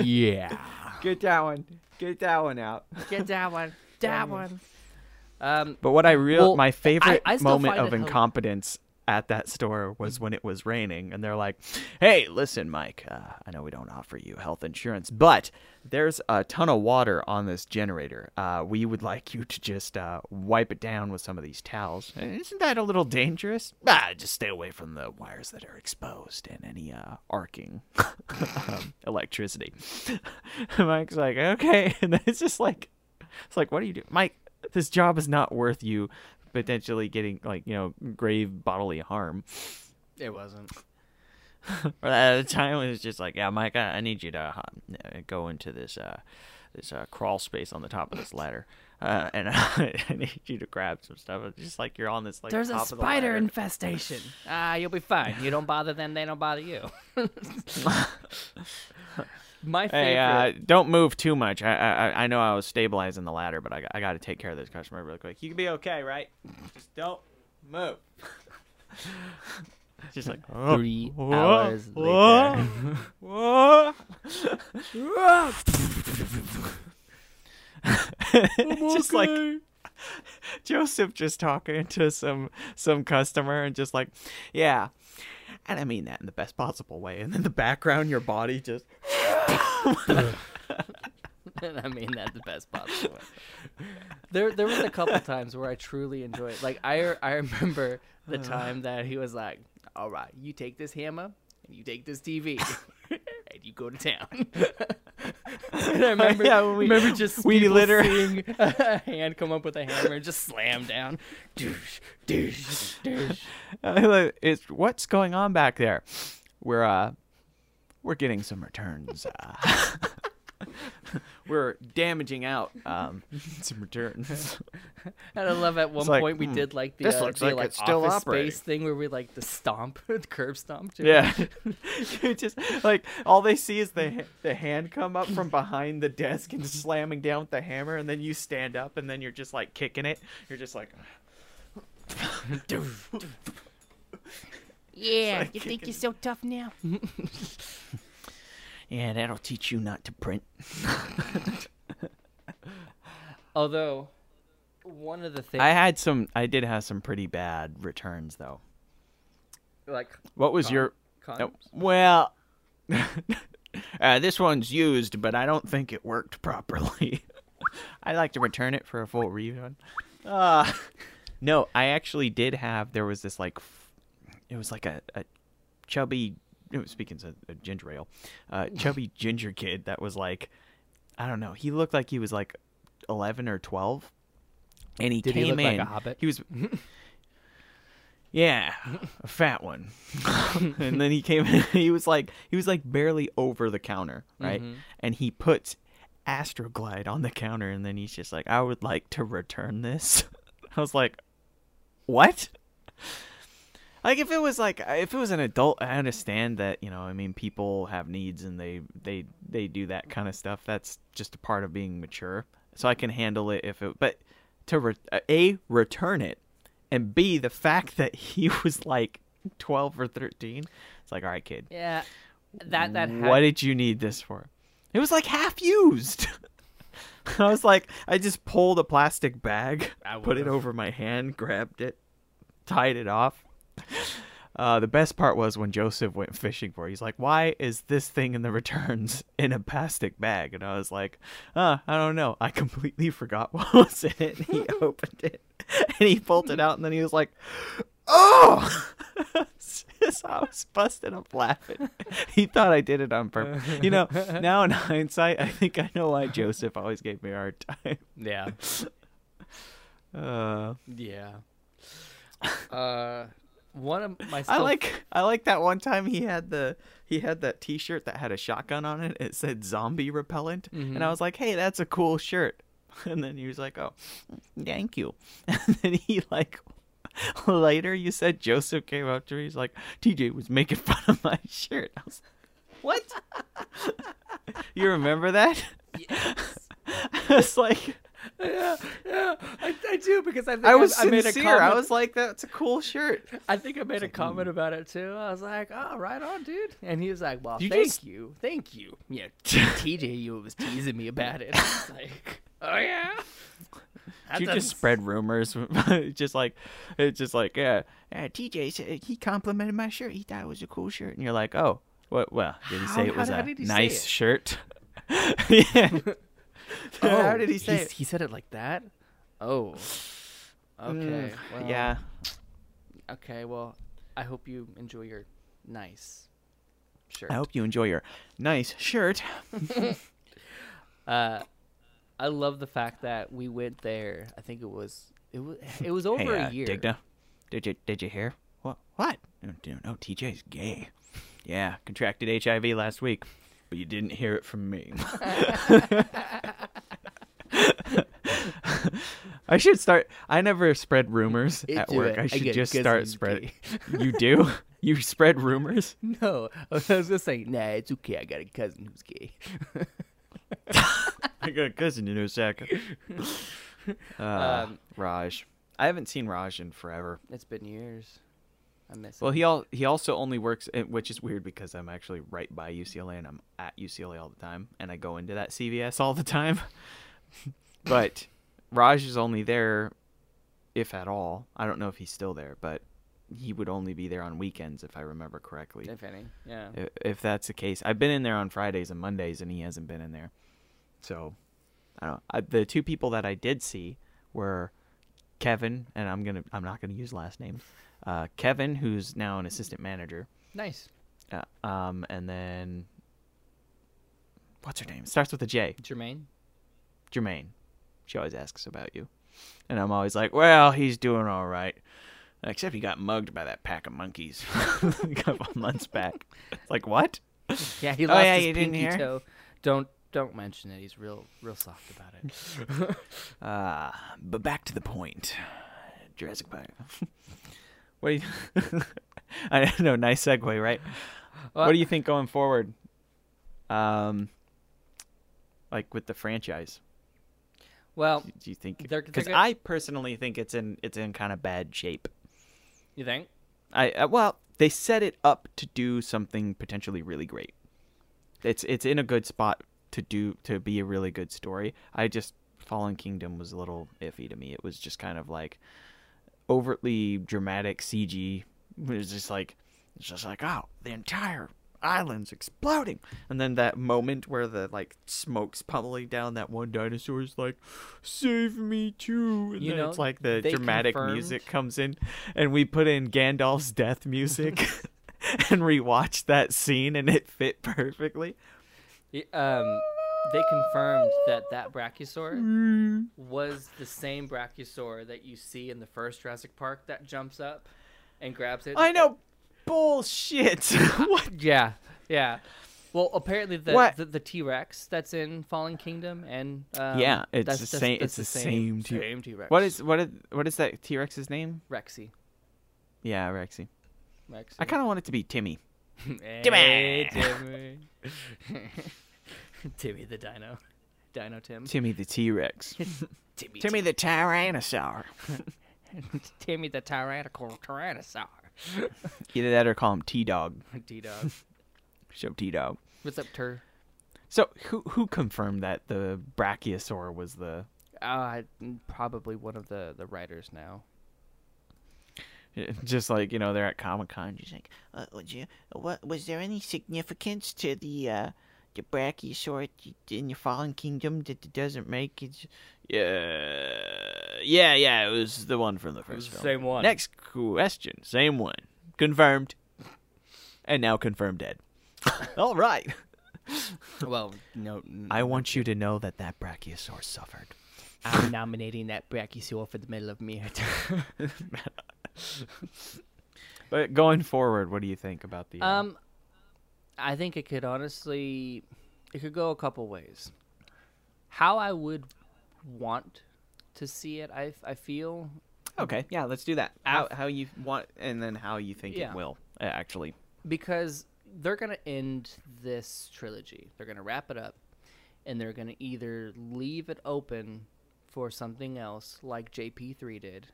S4: yeah. <laughs>
S1: Get that one. Get that one out.
S4: Get that one. <laughs> That one. Um,
S1: But what I real
S4: Well,
S1: my favorite
S4: I still
S1: moment of
S4: it hel-
S1: incompetence at that store was when it was raining and they're like, "Hey, listen, Mike. Uh, I know we don't offer you health insurance, but there's a ton of water on this generator. Uh, we would like you to just uh, wipe it down with some of these towels. Isn't that a little dangerous? Ah, just stay away from the wires that are exposed and any uh, arcing um, electricity." <laughs> Mike's like, "Okay," <laughs> and it's just like, it's like, what do you do, Mike? This job is not worth you potentially getting like you know grave bodily harm.
S4: it wasn't. <laughs>
S1: At the time, it was just like, yeah, Mike, I, I need you to uh, go into this uh, this uh, crawl space on the top of this ladder, uh, and <laughs> I need you to grab some stuff. It's just like you're on this like
S4: There's a
S1: top of the
S4: spider infestation. <laughs> Ah, you'll be fine. You don't bother them, they don't bother you. <laughs> My favorite.
S1: Hey, uh, don't move too much. I, I I know I was stabilizing the ladder, but I, got- I got to take care of this customer really quick. You can be okay, right? Just don't move. <laughs> Just like oh,
S4: Three
S1: whoa, <laughs> oh.
S4: hours
S1: oh.
S4: later.
S1: whoa. It's <laughs> oh. just like Joseph just talking to some some customer and just like, yeah, and I mean that in the best possible way. And then the background, your body just
S4: and I mean that the best possible way. There, there was a couple times where I truly enjoyed. Like I, I remember the uh. time that he was like, "All right, you take this hammer and you take this TV, <laughs> <laughs> and you go to town." <laughs> and I remember,
S1: Yeah, we-
S4: remember just
S1: we literally-
S4: seeing a hand come up with a hammer and just slam down, douche, douche, douche.
S1: it's what's going on back there. We're uh, we're getting some returns. Uh, we're damaging out um <laughs> some returns. <laughs>
S4: And I love at one
S1: It's like,
S4: point we
S1: hmm,
S4: did like the,
S1: this
S4: uh,
S1: looks
S4: the,
S1: like
S4: like
S1: it's still
S4: office
S1: operating.
S4: space thing where we like the stomp, <laughs> curb stomp. too.
S1: Yeah, You just like all they see is the the hand come up from behind the desk and slamming down with the hammer, and then you stand up, and then you're just like kicking it. You're just like,
S5: Yeah, you think you're so tough now?
S1: Yeah, that'll teach you not to print. <laughs>
S4: Although, one of the things
S1: I had some. I did have some pretty bad returns though.
S4: like
S1: What was
S4: Con-
S1: your? Uh, well, <laughs> uh, this one's used, but I don't think it worked properly. <laughs> I'd like to return it for a full refund. Uh, no, I actually did have. There was this like f- it was like a, a chubby. Speaking of a ginger ale, uh, chubby <laughs> ginger kid that was like, I don't know. He looked like he was like eleven or twelve, and he
S4: Did he
S1: came
S4: like
S1: in.
S4: a hobbit?
S1: He was. <laughs> Yeah, a fat one. <laughs> and then he came in, he was like he was like barely over the counter, right?
S4: Mhm.
S1: And he puts Astroglide on the counter and then he's just like, I would like to return this. I was like, What? Like if it was like uh, if it was an adult, I understand that, you know, I mean people have needs and they they they do that kind of stuff. That's just a part of being mature. So I can handle it if it but to re- uh, a return it and b the fact that he <laughs> was like 12 or 13 it's like all right kid.
S4: Yeah, that that had,
S1: what did you need this for? It was like half used. <laughs> I was like i just pulled a plastic bag
S4: I
S1: put it over my hand grabbed it tied it off uh, the best part was when Joseph went fishing for it. He's like, "Why is this thing in the returns <laughs> in a plastic bag?" And I was like, "Uh, I don't know. I completely forgot what <laughs> was in it." And he <laughs> opened it and he pulled it out, and then he was like, "Oh!" I was busting up laughing. He thought I did it on purpose. You know, now in hindsight, I think I know why Joseph always gave me a hard time.
S4: Yeah,
S1: Uh,
S4: yeah. Uh, one of my
S1: I like I like that one time he had the he had that T-shirt that had a shotgun on it. It said zombie repellent, and mm-hmm. I was like, "Hey, that's a cool shirt." <laughs> And then he was like, "Oh, thank you." <laughs> And then he like later you said Joseph came up to me. He's like, "TJ was making <laughs> fun of my shirt." I was like, "What?" you remember that?
S4: Yes.
S1: I was like, <laughs>
S4: yeah, yeah, I, I do because I think
S1: I was
S4: I, made a
S1: sincere.
S4: comment.
S1: I was like, "That's a cool shirt."
S4: I think I made a comment about it too. I was like, "Oh, right on, dude." And he was like, "Well,
S1: You
S4: thank
S1: just-
S4: you, thank you." Yeah, <laughs> TJ, you was teasing me about it. I like, <laughs> "Oh yeah." That
S1: you just
S4: doesn't-
S1: spread rumors, just like it's just like yeah. Uh, TJ said he complimented my shirt. He thought it was a cool shirt, and you're like, oh, what? Well, did he
S4: How-
S1: say it was
S4: how
S1: a
S4: did
S1: nice
S4: it?
S1: shirt? yeah. <laughs>
S4: Oh,
S1: How did he say it?
S4: He said it like that. Oh. Okay.
S1: Mm,
S4: well,
S1: yeah.
S4: Okay. Well, I hope you enjoy your nice shirt.
S1: I hope you enjoy your nice shirt. <laughs> <laughs>
S4: Uh, I love the fact that we went there. I think it was it was it was over
S1: hey, uh,
S4: a year.
S1: Digna, did you did you hear? What? What? No, no, no, TJ's gay. Yeah, contracted HIV last week, but you didn't hear it from me. <laughs> I should start. I never spread rumors
S4: It
S1: at
S4: do
S1: work.
S4: it.
S1: I
S4: I
S1: should
S4: get it,
S1: just
S4: 'cause
S1: start
S4: he's
S1: spreading. You do? <laughs> You spread rumors?
S4: No, I was just saying, nah, it's okay. I got a cousin who's gay. <laughs>
S1: I got a cousin in Osaka. Uh,
S4: Um,
S1: Raj. I haven't seen Raj in forever.
S4: It's been years. I miss
S1: Well,
S4: him.
S1: he all he also only works, eh, which is weird because I'm actually right by UCLA and I'm at UCLA all the time, and I go into that CVS all the time. <laughs> but Raj is only there, if at all. I don't know if he's still there, but he would only be there on weekends if I remember correctly.
S4: if any, yeah.
S1: I- If that's the case, I've been in there on Fridays and Mondays, and he hasn't been in there. So, I don't. I, the two people that I did see were Kevin, and I'm gonna. I'm not gonna use last names. Uh, Kevin, who's now an assistant manager.
S4: Nice.
S1: Uh, um, and then what's her name? Starts with a J.
S4: Jermaine.
S1: Jermaine. She always asks about you, and I'm always like, "Well, he's doing all right." Except he got mugged by that pack of monkeys <laughs> a couple months back. It's like what?
S4: Yeah, he
S1: Oh,
S4: lost
S1: yeah,
S4: his pinky
S1: hear?
S4: toe. Don't don't mention it. He's real real soft about it. <laughs>
S1: Uh, but back to the point. Jurassic Park. <laughs> what do you? <laughs> I know. Nice segue, right?
S4: Well,
S1: what do you think going forward? Um, like with the franchise,
S4: Well,
S1: do you think? Because
S4: gonna-
S1: I personally think it's in it's in kind of bad shape.
S4: you think?
S1: I uh, well, they set it up to do something potentially really great. It's it's in a good spot to do to be a really good story. I just Fallen Kingdom was a little iffy to me. It was just kind of like overtly dramatic CG. It was just like it's just like oh, the entire island's exploding. And then that moment where the like smoke's pummeling down, that one dinosaur's like, "Save me too!" And
S4: You
S1: then
S4: know,
S1: it's like the dramatic
S4: confirmed-
S1: music comes in, and we put in Gandalf's death music. <laughs> And rewatched that scene, and it fit perfectly.
S4: Um, they confirmed that that brachiosaur was the same brachiosaur that you see in the first Jurassic Park that jumps up and grabs it.
S1: I know, bullshit. <laughs> what?
S4: Yeah, yeah. Well, apparently the
S1: What?
S4: the, the T Rex that's in Fallen Kingdom and um,
S1: Yeah, it's
S4: that's,
S1: the
S4: that's-
S1: same-
S4: that's
S1: it's
S4: the
S1: the same T-
S4: same T Rex.
S1: What is what is what is that T Rex's name?
S4: Rexy?
S1: Yeah, Rexy.
S4: Rexy.
S1: I kind of want it to be Timmy. <laughs>
S4: Hey, Timmy. Timmy <laughs> <laughs> the Dino. Dino Tim.
S1: Timmy the T Rex. <laughs>
S4: Timmy,
S1: Timmy the Tyrannosaur. <laughs>
S4: Timmy the tyrannical tyrannosaur.
S1: Either that or call him T Dog.
S4: T Dog.
S1: Show T Dog.
S4: What's up, Tur?
S1: So who who confirmed that the Brachiosaur was the?
S4: Uh, probably one of the the writers now.
S1: Just like you know, they're at Comic Con. Just like,
S5: Uh, would you, what was there any significance to the uh, the brachiosaur in the Fallen Kingdom that doesn't make it?
S1: yeah, yeah, yeah. It was the one from the first
S4: the
S1: film.
S4: same one.
S1: Next question, same one, confirmed, and now confirmed dead. <laughs> All right. <laughs>
S4: Well, no.
S1: I want you to know that that Brachiosaur suffered.
S4: I'm nominating that brachiosaur for the middle of me. <laughs>
S1: But going forward, what do you think about the? uh,
S4: Um, I think it could honestly, it could go a couple ways. How I would want to see it, I I feel
S1: okay, yeah, let's do that. How how you want, and then how you think
S4: Yeah.
S1: it will uh, actually.
S4: because they're gonna end this trilogy. They're gonna wrap it up, and they're gonna either leave it open for something else, like JP three did,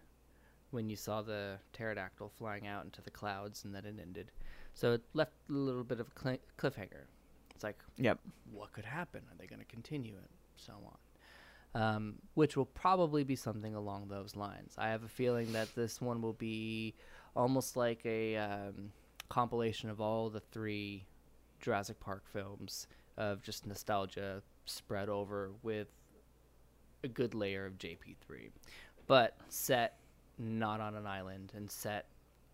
S4: when you saw the pterodactyl flying out into the clouds, and then it ended. So it left a little bit of a cli cliffhanger. It's like,
S1: Yep.
S4: what could happen? Are they going to continue it? So on. Um, which will probably be something along those lines. I have a feeling that this one will be almost like a um, compilation of all the three Jurassic Park films of just nostalgia spread over with a good layer of JP3, but set not on an island and set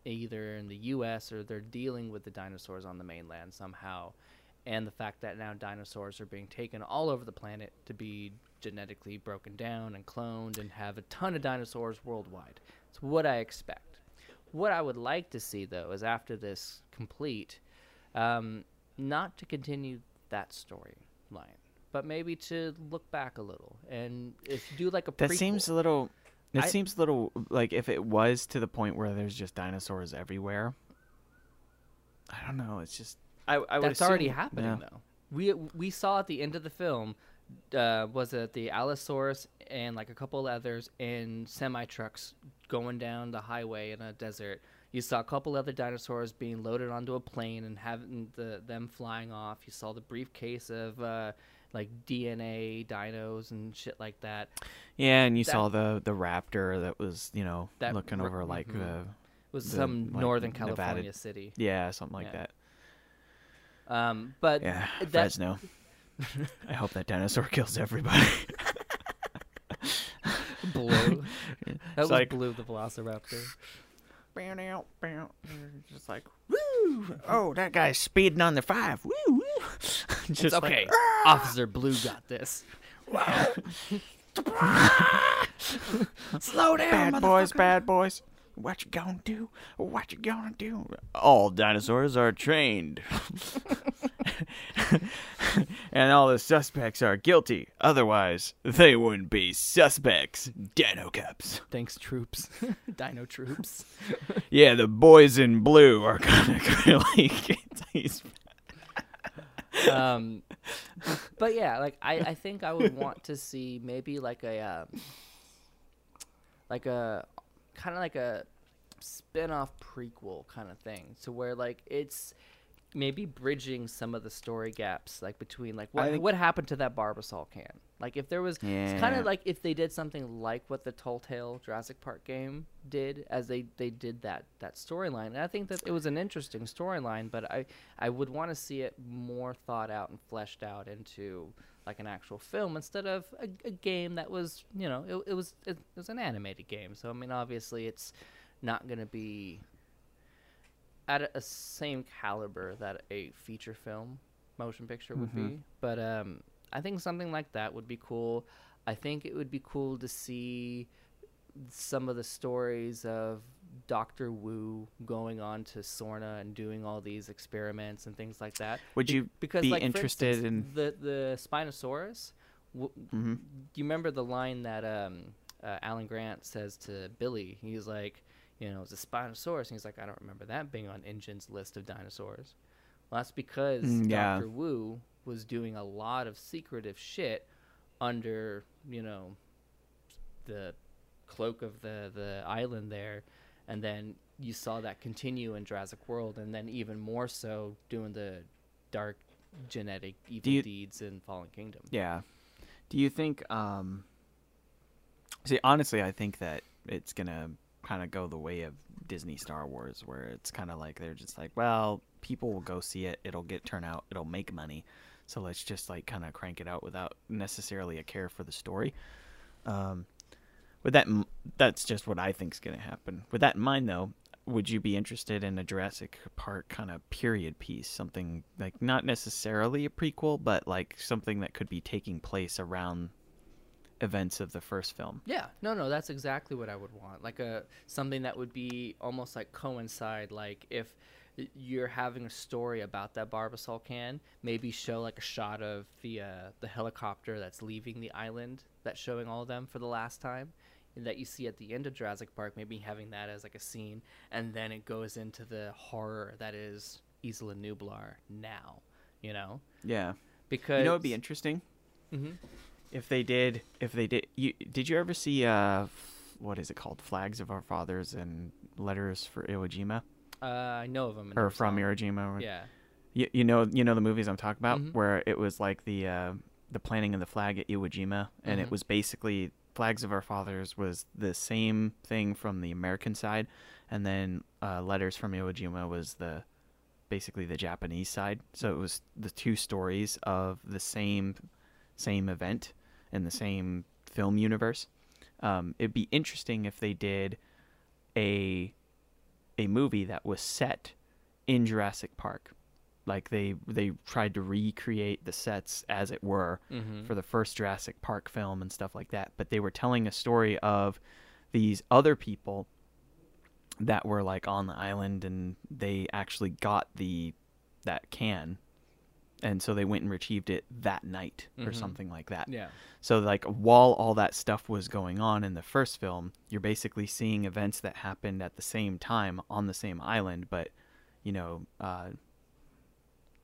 S4: either in the US or they're dealing with the dinosaurs on the mainland somehow. And the fact that now dinosaurs are being taken all over the planet to be genetically broken down and cloned and have a ton of dinosaurs worldwide. It's what I expect. What I would like to see, though, is after this complete, um, not to continue that storyline, but maybe to look back a little. And if you do like a
S1: That
S4: prequel-
S1: seems a little. It
S4: I-
S1: seems a little like if it was to the point where there's just dinosaurs everywhere. I don't know. It's just I. I would
S4: that's already happening
S1: yeah.
S4: though. We we saw at the end of the film, uh, was it the Allosaurus and like a couple of others in semi trucks going down the highway in a desert. You saw a couple other dinosaurs being loaded onto a plane and having the them flying off. You saw the briefcase of uh, like DNA dinos and shit like that.
S1: Yeah, and you
S4: That-
S1: saw the the raptor that was you know
S4: That
S1: looking
S4: ra-
S1: over like
S4: mhm.
S1: uh,
S4: It was
S1: The,
S4: some
S1: like,
S4: Northern
S1: Nevada-
S4: California city.
S1: yeah something like
S4: Yeah.
S1: that.
S4: Um, but
S1: Yeah,
S4: that,
S1: Fresno. <laughs> I hope that dinosaur kills everybody. <laughs>
S4: blue. <laughs> that
S1: It's
S4: was
S1: like-
S4: blue the Velociraptor.
S1: Just like woo! Oh, that guy's speeding on the five. Woo woo! <laughs> Just
S4: It's
S1: like,
S4: okay. Ah! Officer Blue got this. <laughs>
S5: Slow down,
S1: Bad boys, bad boys. What you gonna do? What you gonna do? All dinosaurs are trained. <laughs> and all the suspects are guilty. Otherwise, they wouldn't be suspects. Dino Cups.
S4: Thanks, troops. Dino troops.
S1: Yeah, the boys in blue are gonna really get these.
S4: Um, but yeah, like I, I think I would want to see maybe like a, um, like a, kind of like a spin-off prequel kind of thing, to where like it's maybe bridging some of the story gaps, like between like what
S1: think-
S4: what happened to that Barbasol can. Like if there was, it's kind of like if they did something like what the Telltale Jurassic Park game did, as they they did that that storyline. And I think that it was an interesting storyline, but I I would want to see it more thought out and fleshed out into like an actual film instead of a, a game that was you know it, it was it, was an animated game. So I mean obviously it's not going to be at a, same caliber that a feature film motion picture would be. But um, I think something like that would be cool. I think it would be cool to see some of the stories of Doctor Wu going on to Sorna and doing all these experiments and things like that.
S1: Would
S4: Be-
S1: you
S4: because
S1: be
S4: like,
S1: interested
S4: instance,
S1: in-
S4: the the Spinosaurus? W-
S1: Mhm.
S4: Do you remember the line that um, uh, Alan Grant says to Billy? He's like, you know, it's a Spinosaurus. And he's like, I don't remember that being on InGen's list of dinosaurs. Well, that's because
S1: Mm, yeah.
S4: Dr. Wu was doing a lot of secretive shit under, you know, the cloak of the, the island there. And then you saw that continue in Jurassic World, and then even more so doing the dark genetic evil
S1: you-
S4: deeds in Fallen Kingdom.
S1: Yeah. Do you think um See, honestly, I think that it's going to kind of go the way of Disney Star Wars where it's kind of like they're just like, well, people will go see it, it'll get turnout, it'll make money. So let's just like kind of crank it out without necessarily a care for the story. Um with that that's just what I think's going to happen. With that in mind though, would you be interested in a Jurassic Park kind of period piece, something like not necessarily a prequel, but like something that could be taking place around events of the first film?
S4: Yeah, no, no, that's exactly what I would want. Like a something that would be almost like coincide. Like if you're having a story about that Barbasol can, maybe show like a shot of the uh, the helicopter that's leaving the island, that's showing all of them for the last time, that you see at the end of Jurassic Park. Maybe having that as like a scene, and then it goes into the horror that is Isla Nublar now. You know,
S1: Yeah.
S4: because
S1: You know, it'd be interesting
S4: Mhm.
S1: If they did. If they did, you did you ever see uh, what is it called? Flags of Our Fathers and Letters for Iwo Jima
S4: Uh, I know of them.
S1: or from Iwo Jima? or-
S4: Yeah.
S1: You, you know you know the movies I'm talking about
S4: Mhm.
S1: where it was like the uh, the planting of the flag at Iwo Jima and
S4: Mhm.
S1: it was basically flags of our fathers was the same thing from the American side and then uh, letters from Iwo Jima was the basically the Japanese side so it was the two stories of the same same event in the same film universe. Um, it'd be interesting if they did a a movie that was set in Jurassic Park. Like they they tried to recreate the sets as it were
S4: Mhm.
S1: for the first Jurassic Park film and stuff like that. But they were telling a story of these other people that were like on the island and they actually got the that can and so they went and retrieved it that night or
S4: Mhm.
S1: something like that
S4: Yeah.
S1: so like while all that stuff was going on in the first film, you're basically seeing events that happened at the same time on the same island, but you know, uh,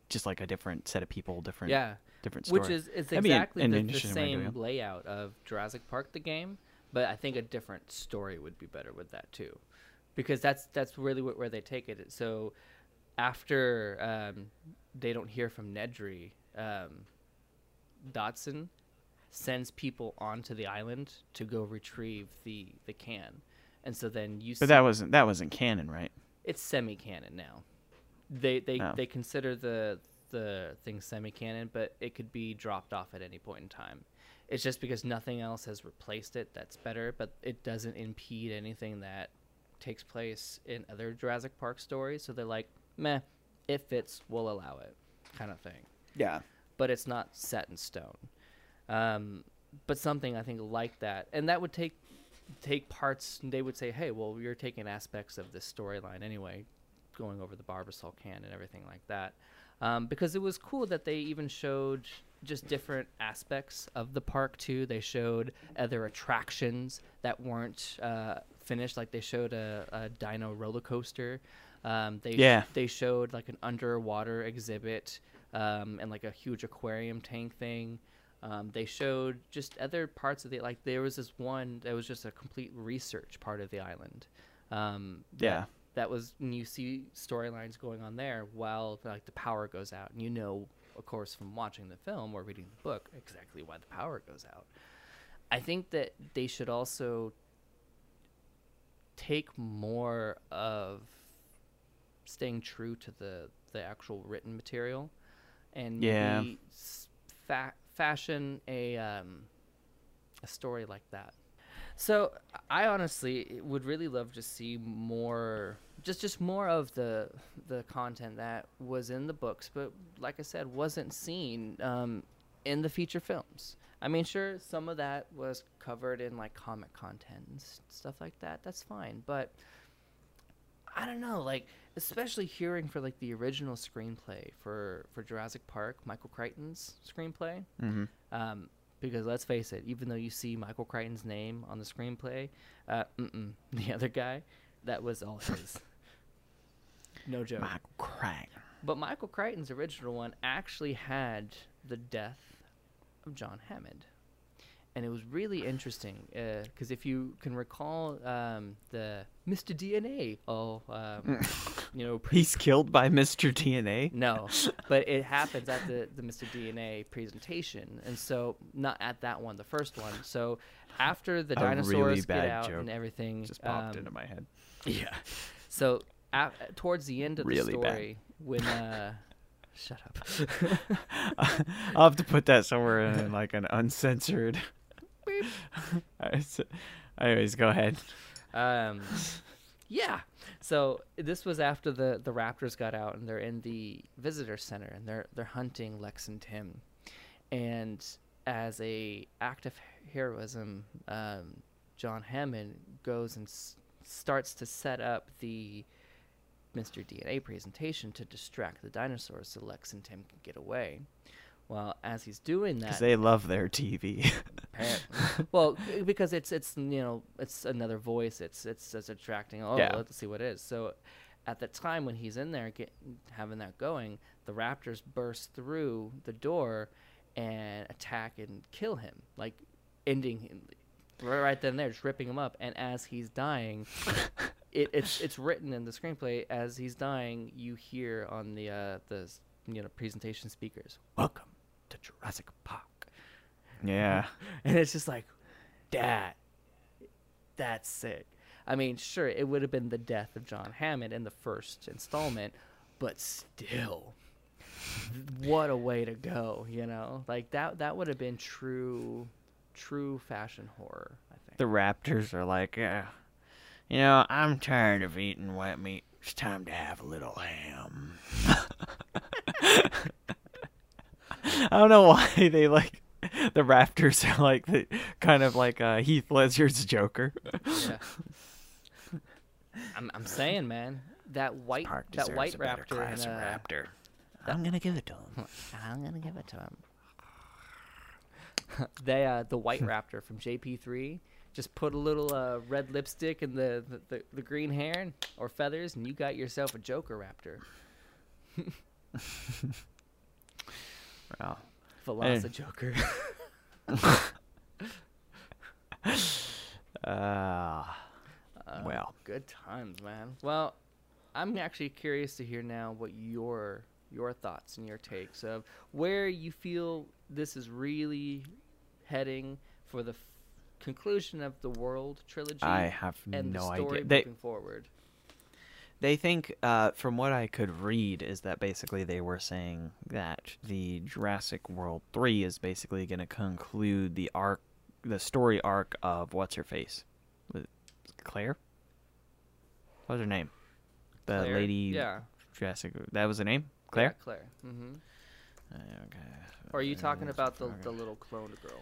S1: just like a different set of people, different
S4: Yeah.
S1: different story.
S4: Which is it's
S1: That'd be an-
S4: exactly
S1: an
S4: the, the
S1: interesting way to
S4: same layout of Jurassic Park the game, but I think a different story would be better with that too, because that's that's really wh- where they take it. So after um, they don't hear from Nedry, um, Dodgson sends people onto the island to go retrieve the the can, and so then you.
S1: but that wasn't that wasn't canon, right?
S4: it's semi-canon now. They they
S1: Oh.
S4: they consider the the thing semi-canon, but it could be dropped off at any point in time. It's just because nothing else has replaced it that's better, but it doesn't impede anything that takes place in other Jurassic Park stories. So they're like, meh, it fits, we'll allow it, kind of thing
S1: Yeah.
S4: but it's not set in stone. Um, but something I think like that, and that would take take parts. They would say, "Hey, well, you're taking aspects of this storyline anyway, going over the Barbasol can and everything like that." Um, because it was cool that they even showed just different aspects of the park too. They showed other attractions that weren't uh, finished, like they showed a, a dino roller coaster. Um, they
S1: Yeah.
S4: they showed like an underwater exhibit um, and like a huge aquarium tank thing. Um, they showed just other parts of the like there was this one that was just a complete research part of the island. Um, that,
S1: Yeah.
S4: that was and you see storylines going on there while like the power goes out and you know of course from watching the film or reading the book exactly why the power goes out i think that they should also take more of staying true to the the actual written material and
S1: Yeah.
S4: fa- fashion a um, a story like that. So I honestly would really love to see more, just just more of the the content that was in the books, but like I said, wasn't seen um, in the feature films. I mean, sure, some of that was covered in like comic content and stuff like that. That's fine, but I don't know, like especially hearing for like the original screenplay for for Jurassic Park, Michael Crichton's screenplay.
S1: Mm-hmm.
S4: Um, because let's face it, even though you see Michael Crichton's name on the screenplay, uh, <laughs> the other guy, that was all his. <laughs> no joke.
S1: Michael Crack.
S4: But Michael Crichton's original one actually had the death of John Hammond. And it was really interesting because if you can recall um, the Mr. DNA, oh, um, <laughs> you know, pre-
S1: He's killed by Mr. DNA.
S4: no, <laughs> but it happens at the, the Mr. DNA presentation, and so not at that one, the first one. So after the
S1: A really
S4: dinosaurs get out and everything,
S1: Just popped
S4: um,
S1: into my head.
S4: yeah. So a towards the end of
S1: Really
S4: the
S1: bad.
S4: story, when uh, <laughs> shut up.
S1: I'll have to put that somewhere in like an uncensored. Anyways, go ahead.
S4: Um, yeah. So this was after the the Raptors got out and they're in the visitor center and they're they're hunting Lex and Tim, and as a act of heroism, um, John Hammond goes and s- starts to set up the Mr. DNA presentation to distract the dinosaurs so Lex and Tim can get away. Well, as he's doing that,
S1: Because they love their TV. <laughs>
S4: well, because it's it's you know it's another voice. It's it's it's attracting. Oh,
S1: Yeah.
S4: let's see what it is. So, at the time when he's in there get, having that going, the raptors burst through the door and attack and kill him, like ending him right, then and there, just ripping him up. And as he's dying, <laughs> it, it's it's written in the screenplay as he's dying. You hear on the uh, the you know presentation speakers, "Welcome Jurassic Park."
S1: yeah. <laughs>
S4: and it's just like that that's sick i mean sure it would have been the death of john hammond in the first installment but still what a way to go you know like that that would have been true true fashion horror i think
S1: The Raptors are like, yeah. You know, I'm tired of eating wet meat. It's time to have a little ham. <laughs> <laughs> I don't know <laughs> why they like the Raptors are like the kind of like uh, Heath Ledger's Joker.
S4: yeah I'm, I'm saying man that white
S1: Park
S4: that white
S1: a
S4: raptor
S1: class
S4: and, uh,
S1: raptor. I'm gonna give it to him.
S4: i'm gonna give it to him <laughs> they uh the white <laughs> raptor from jp3 just put a little uh, red lipstick in the, the, the, the green hair and, or feathers and you got yourself a joker raptor
S1: Well,
S4: Velocijoker.
S1: uh,
S4: Uh,
S1: well,
S4: good times man. Well i'm actually curious to hear now what your your thoughts and your takes of where you feel this is really heading for the f- conclusion of the world trilogy
S1: I have
S4: and
S1: no
S4: the story
S1: idea. They
S4: forward
S1: they think, uh, from what I could read, is that basically they were saying that the Jurassic World three is basically going to conclude the arc, the story arc of what's her face, Claire. What was her name? The
S4: Claire?
S1: lady
S4: yeah
S1: Jurassic. That was her name. Claire.
S4: yeah,
S1: Claire.
S4: mm-hmm.
S1: Okay.
S4: or are you talking
S1: Uh,
S4: about the, the little cloned girl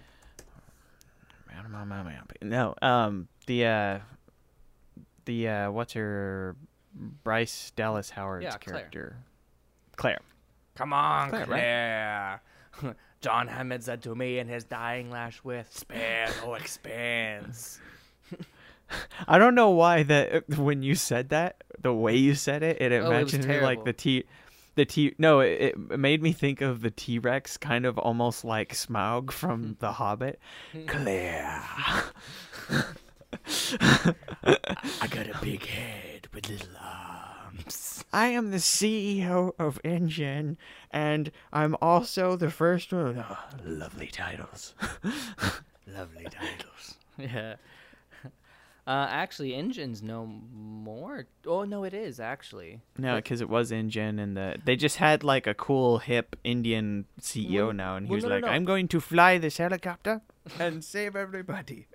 S1: No, um, the uh, the uh, what's her Bryce Dallas Howard's
S4: Yeah, Claire.
S1: character, Claire.
S4: Come on,
S1: Claire,
S4: Claire. <laughs> John Hammond said to me in his dying lash with spare no expanse. <laughs>
S1: I don't know why that <laughs> when you said that, the way you said it, it
S4: Oh, it
S1: imagined me like the T, the T. No, it, it made me think of the T Rex, kind of almost like Smaug from hmm. The Hobbit. Hmm. Claire.
S4: I got a big head with little eyes.
S1: I am the CEO of InGen, and I'm also the first one. Oh, lovely titles. <laughs> lovely titles. <laughs>
S4: yeah. <laughs> Uh, actually, InGen's no more. Oh no, it is actually.
S1: No, because it was InGen, and the they just had like a cool hip Indian CEO
S4: Well-
S1: now, and he
S4: well,
S1: was
S4: no, no,
S1: like,
S4: no.
S1: "I'm going to fly this helicopter and save everybody."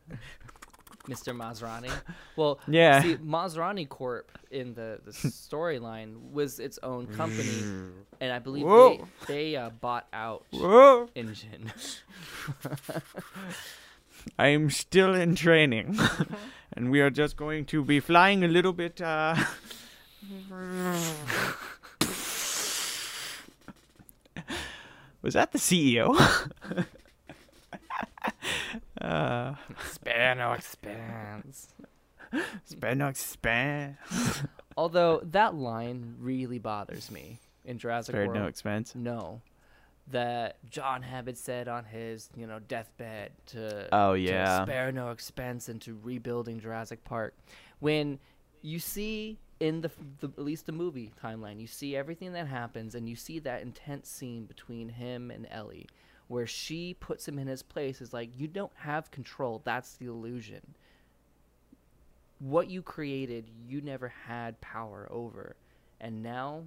S4: Mr. Masrani. Well, <laughs>
S1: Yeah.
S4: See, Masrani Corp in the, the <laughs> storyline was its own company, and I believe
S1: Whoa.
S4: they they uh, bought out
S1: Whoa!
S4: InGen. <laughs>
S1: I'm still in training, and we are just going to be flying a little bit. Uh... Was that the CEO? Uh,
S4: Spano expands. <laughs>
S1: Spanox Span. <laughs>
S4: Although that line really bothers me in Jurassic
S1: Spared
S4: World.
S1: no expense.
S4: No. That John Hammond said on his, you know, deathbed to,
S1: Oh,
S4: to
S1: yeah.
S4: spare no expense into rebuilding Jurassic Park. When you see in the, the at least the movie timeline, you see everything that happens, and you see that intense scene between him and Ellie, where she puts him in his place. Is like you don't have control. That's the illusion. What you created, you never had power over, and now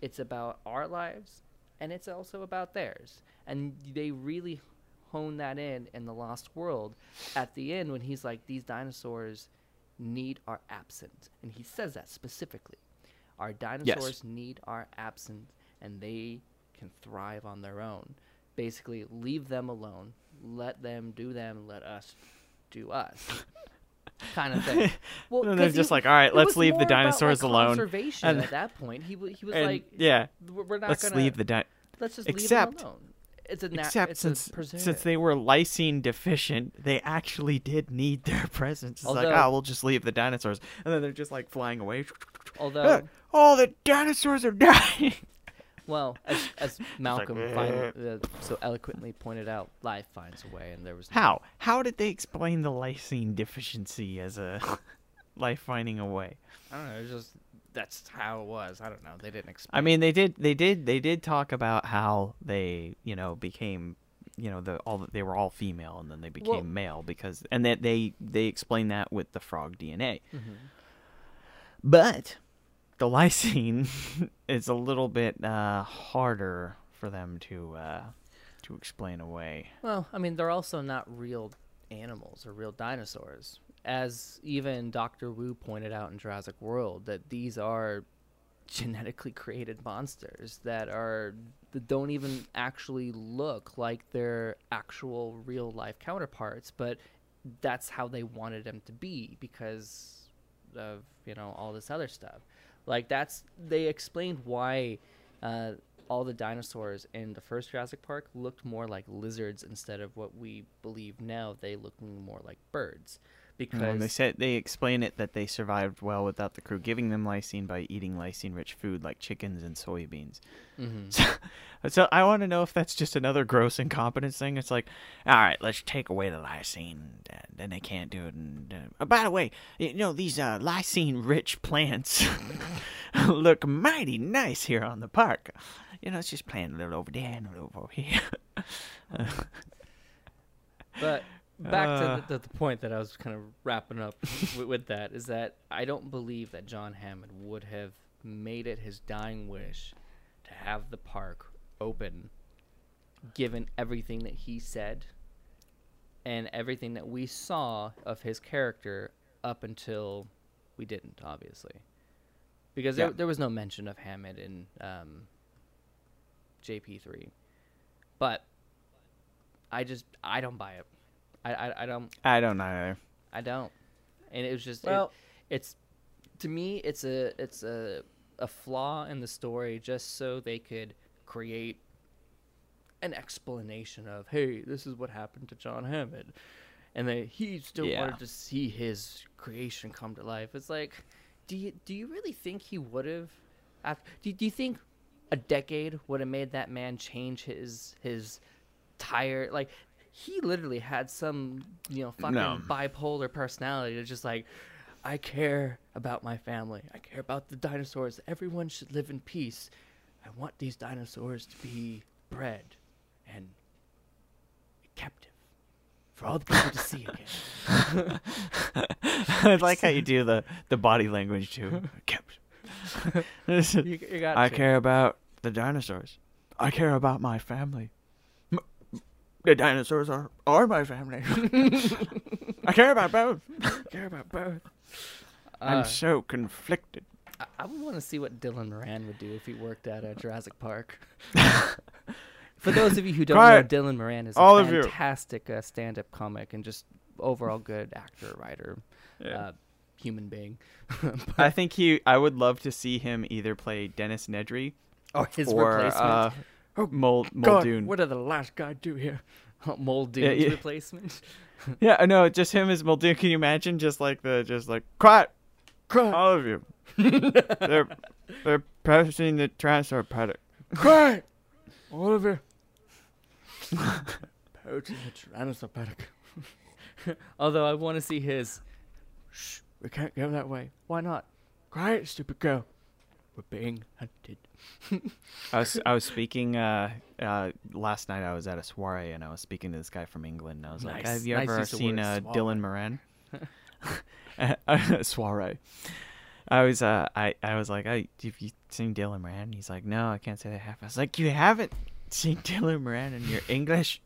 S4: it's about our lives and it's also about theirs and they really hone that in in the lost world at the end when he's like these dinosaurs need our absence and he says that specifically our dinosaurs need our absence and they can thrive on their own basically leave them alone let them do them let us do us <laughs> kind of thing well
S1: And they're just
S4: he-
S1: like, "All right, let's leave the
S4: more about, like,
S1: dinosaurs alone."
S4: conservation
S1: And-
S4: at that point he, he was
S1: And,
S4: like
S1: yeah,
S4: we're not
S1: let's
S4: gonna
S1: leave the di-
S4: let's just
S1: Except-
S4: leave them alone. It's a na-
S1: Except
S4: it's
S1: since
S4: a
S1: since they were lysine deficient, they actually did need their <laughs> presence. It's like,
S4: Although-
S1: oh, we'll just leave the dinosaurs, and then they're just like flying away.
S4: although
S1: oh, the dinosaurs are <laughs> dying.
S4: Well as as <laughs> Malcolm
S1: "Eh."
S4: fin- uh, so eloquently pointed out, life finds a way, and there was no-
S1: How? How did they explain the lysine deficiency as a <laughs> life finding a way?
S4: I don't know. It's just that's how it was. I don't know. They didn't explain.
S1: I mean, they did, they did, they did talk about how they, you know, became, you know, the all they were all female and then they became
S4: Well-
S1: male because, and that they they explained that with the frog DNA.
S4: Mm-hmm.
S1: But the lysine <laughs> is a little bit uh, harder for them to uh, to explain away.
S4: Well, I mean, they're also not real animals or real dinosaurs. As even Dr. Wu pointed out in Jurassic World, that these are <laughs> genetically created monsters that are that don't even actually look like their actual real life counterparts, but that's how they wanted them to be because of you know all this other stuff. Like that's they explained why uh, all the dinosaurs in the first Jurassic Park looked more like lizards instead of what we believe now they look more like birds. Because
S1: And they said they explain it that they survived well without the crew giving them lysine by eating lysine-rich food like chickens and soybeans.
S4: Mhm.
S1: So, <laughs> so I want to know if that's just another gross incompetence thing. It's like, all right, let's take away the lysine, uh, then they can't do it. And uh, by the way, you know these uh, lysine-rich plants <laughs> look mighty nice here on the park. You know, it's just plant a little over there and a little over here. <laughs>
S4: But back
S1: Uh.
S4: to the, the, point that I was kind of wrapping up <laughs> with, with that is that I don't believe that John Hammond would have made it his dying wish to have the park open, given everything that he said and everything that we saw of his character up until we didn't, obviously. Because there, there was no mention of Hammond in um, JP3. But I just, I don't buy it. I, I, I don't
S1: I don't know. Either.
S4: I don't. And it was just it-
S1: Well-
S4: it's to me it's a it's a a flaw in the story just so they could create an explanation of hey this is what happened to John Hammond and they he still
S1: Yeah.
S4: wanted to see his creation come to life. It's like do you do you really think he would have do, do you think a decade would have made that man change his his tire like he literally had some you know fucking
S1: No.
S4: bipolar personality that's just like I care about my family. I care about the dinosaurs. Everyone should live in peace. I want these dinosaurs to be bred and captive for all the people to see again. <laughs>
S1: I like how you do the the body language too. <laughs> Kept.
S4: You, you got
S1: I care about the dinosaurs. I care about my family. The dinosaurs are are my family. I care about both. I <laughs> care about both. I'm
S4: Uh,
S1: so conflicted.
S4: I, I would want to see what Dylan Moran would do if he worked at uh, Jurassic Park. <laughs> For those of you who don't
S1: Quiet.
S4: know, Dylan Moran is a
S1: All you.
S4: fantastic uh, stand-up comic and just overall good actor, writer,
S1: Yeah.
S4: uh, human being. <laughs>
S1: I think he. I would love to see him either play Dennis Nedry
S4: or his
S1: or
S4: replacement.
S1: Uh, Mold
S4: God, what did the last guy do here? <laughs> Muldoon's
S1: Yeah, yeah.
S4: replacement. <laughs>
S1: Yeah, I know. Just him as Muldoon. Can you imagine? Just like the, just like quiet,
S4: Quiet.
S1: all of you. <laughs> they're they're pressing the transfer paddock.
S4: Quiet! All of you. Poaching the Tyrannosaurus paddock. Although I want to see his. Shh, we can't go that way. Why not? Quiet, stupid girl. We're being hunted.
S1: I was I was speaking uh, uh, last night. I was at a soiree and I was speaking to this guy from England. And I was like, "Have you
S4: Nice
S1: ever seen uh. Dylan Moran?" <laughs> soiree. I was uh I I was like, "I have you seen Dylan Moran?" He's like, "No, I can't say that half." I was like, "You haven't seen Dylan Moran and you're English?"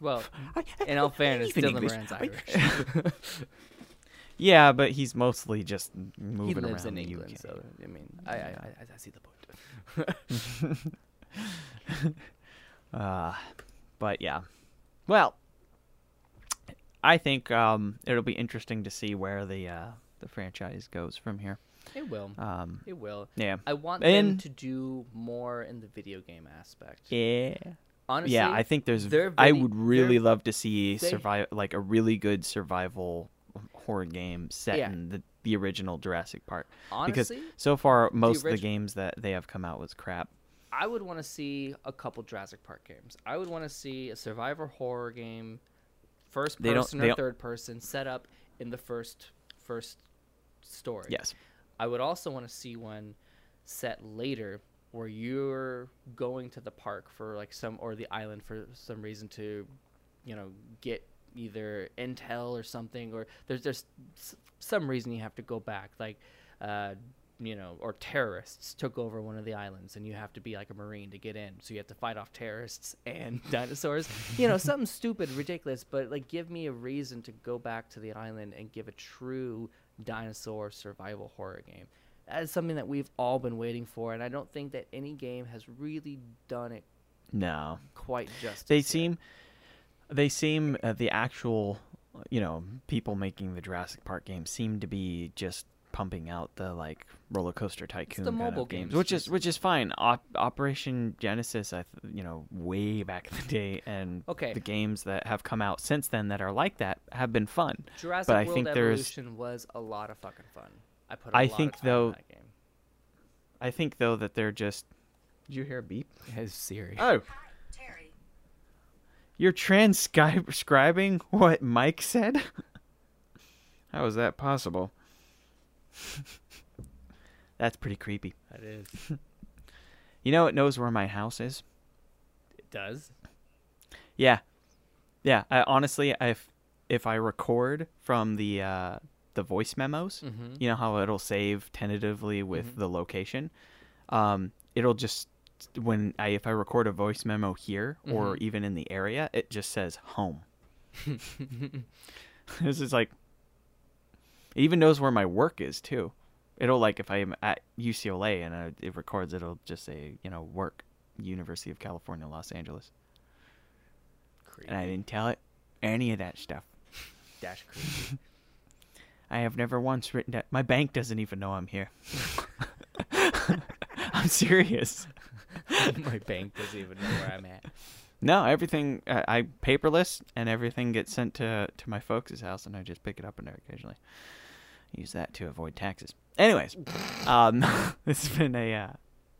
S4: Well, <laughs> in all fairness, Dylan
S1: English.
S4: Moran's Irish. <laughs>
S1: Yeah, but he's mostly just moving around.
S4: he lives
S1: around
S4: in
S1: the
S4: England,
S1: UK.
S4: so I mean, <laughs> I, I, I, I see the point. <laughs>
S1: Uh, but yeah. Well, I think um, it'll be interesting to see where the uh, the franchise goes from here.
S4: It will.
S1: Um,
S4: It will.
S1: yeah.
S4: I want them to do more in the video game aspect.
S1: Yeah.
S4: Honestly,
S1: yeah, I think there's. I would really love to see survive like a really good survival horror game set
S4: Yeah.
S1: in the the original Jurassic Park.
S4: honestly,
S1: because so far most of the games that they have come out was crap.
S4: I would want to see a couple Jurassic Park games. I would want to see a survivor horror game, first person or
S1: don't-
S4: third person, set up in the first first story.
S1: Yes.
S4: I would also want to see one set later where you're going to the park for like some or the island for some reason to, you know, get either intel or something or there's there's some reason you have to go back like uh you know or terrorists took over one of the islands and you have to be like a marine to get in so you have to fight off terrorists <laughs> and <laughs> dinosaurs you know something stupid ridiculous but like give me a reason to go back to the island and give a true dinosaur survival horror game that is something that we've all been waiting for and i don't think that any game has really done it
S1: No.
S4: quite justice
S1: They
S4: yet.
S1: seem they seem uh, the actual you know people making the Jurassic Park games seem to be just pumping out the like roller coaster tycoon kind
S4: mobile
S1: of games,
S4: games,
S1: which is which is fine. Op- Operation Genesis, I th- you know, way back in the day, and
S4: Okay.
S1: the games that have come out since then that are like that have been fun.
S4: Jurassic
S1: but I
S4: World
S1: think there's
S4: Evolution was a lot of fucking fun. I put. A
S1: I
S4: lot
S1: think,
S4: of time
S1: though-
S4: in that game.
S1: I think though that they're just. Did you hear a beep?
S4: It has Siri.
S1: Oh. You're transcribing <laughs> what Mike said? <laughs> How is that possible? <laughs> That's pretty creepy.
S4: That is.
S1: You know it knows where my house is?
S4: It does.
S1: Yeah. Yeah, I honestly if if I record from the uh the voice memos,
S4: Mhm.
S1: you know how it'll save tentatively with the location. Um it'll just when I if I record a voice memo here or even in the area, it just says home. <laughs> this is like it even knows where my work is too. It'll like if I am at UCLA and uh, it records, it'll just say you know work, University of California, Los Angeles,
S4: Creepy.
S1: and I didn't tell it any of that stuff.
S4: Dash creepy. <laughs>
S1: I have never once written that. My bank doesn't even know I'm here. <laughs> I'm serious. <laughs> <laughs>
S4: My bank doesn't even know where I'm at.
S1: No, everything uh, I paperless, and everything gets sent to to my folks' house, and I just pick it up in there occasionally. Use that to avoid taxes. Anyways, <laughs> um, this has been a uh,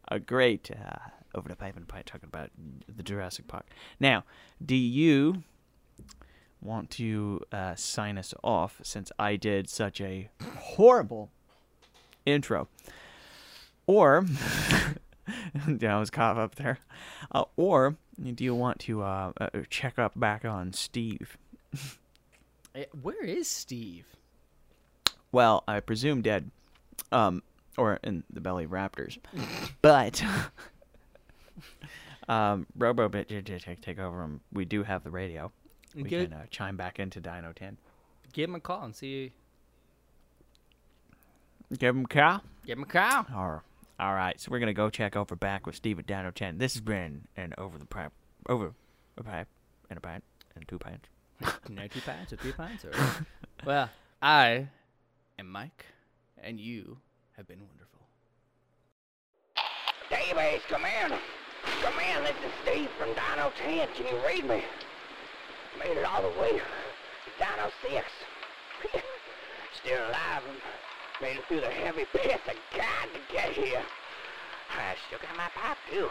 S1: a great uh, over the pipe and pie talking about the Jurassic Park. Now, do you want to uh, sign us off since I did such a horrible intro. Or, <laughs> yeah, I was caught up there. Uh, or do you want to uh, uh, check up back on Steve? <laughs>
S4: Eh, Where is Steve?
S1: Well, I presume dead, um, or in the belly of raptors. but <laughs> um, Robo take take over. him. We do have the radio. We
S4: Get-
S1: can uh, chime back into Dino Ten.
S4: Give him a call and see.
S1: Give him a call.
S4: Give him a call.
S1: Or, all right, so we're gonna go check over back with Steve at Dino Ten. This has been an over the pipe, over a pipe, and a pint, and two pints. <laughs>
S4: no two pints or three pints or. <laughs> well, I am Mike, and you have been wonderful.
S2: Davies, come in. Come in, this is Steve from Dino 10. Can you read me? Made it all the way to Dino 6. <laughs> Still alive and made it through the heavy pits of God to get here. I still got my pipe too.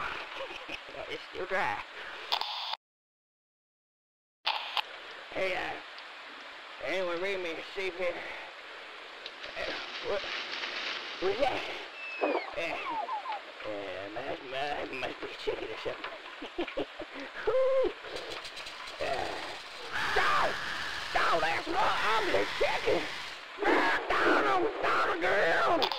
S2: <laughs> it's still dry. Hey, uh, anyone read me a sheep here? Uh, what? Who's that? Uh, uh, must, must, must be chicken or something. <laughs> Uh, dog! Dog, that's my ugly chicken! Donald! Donald girl!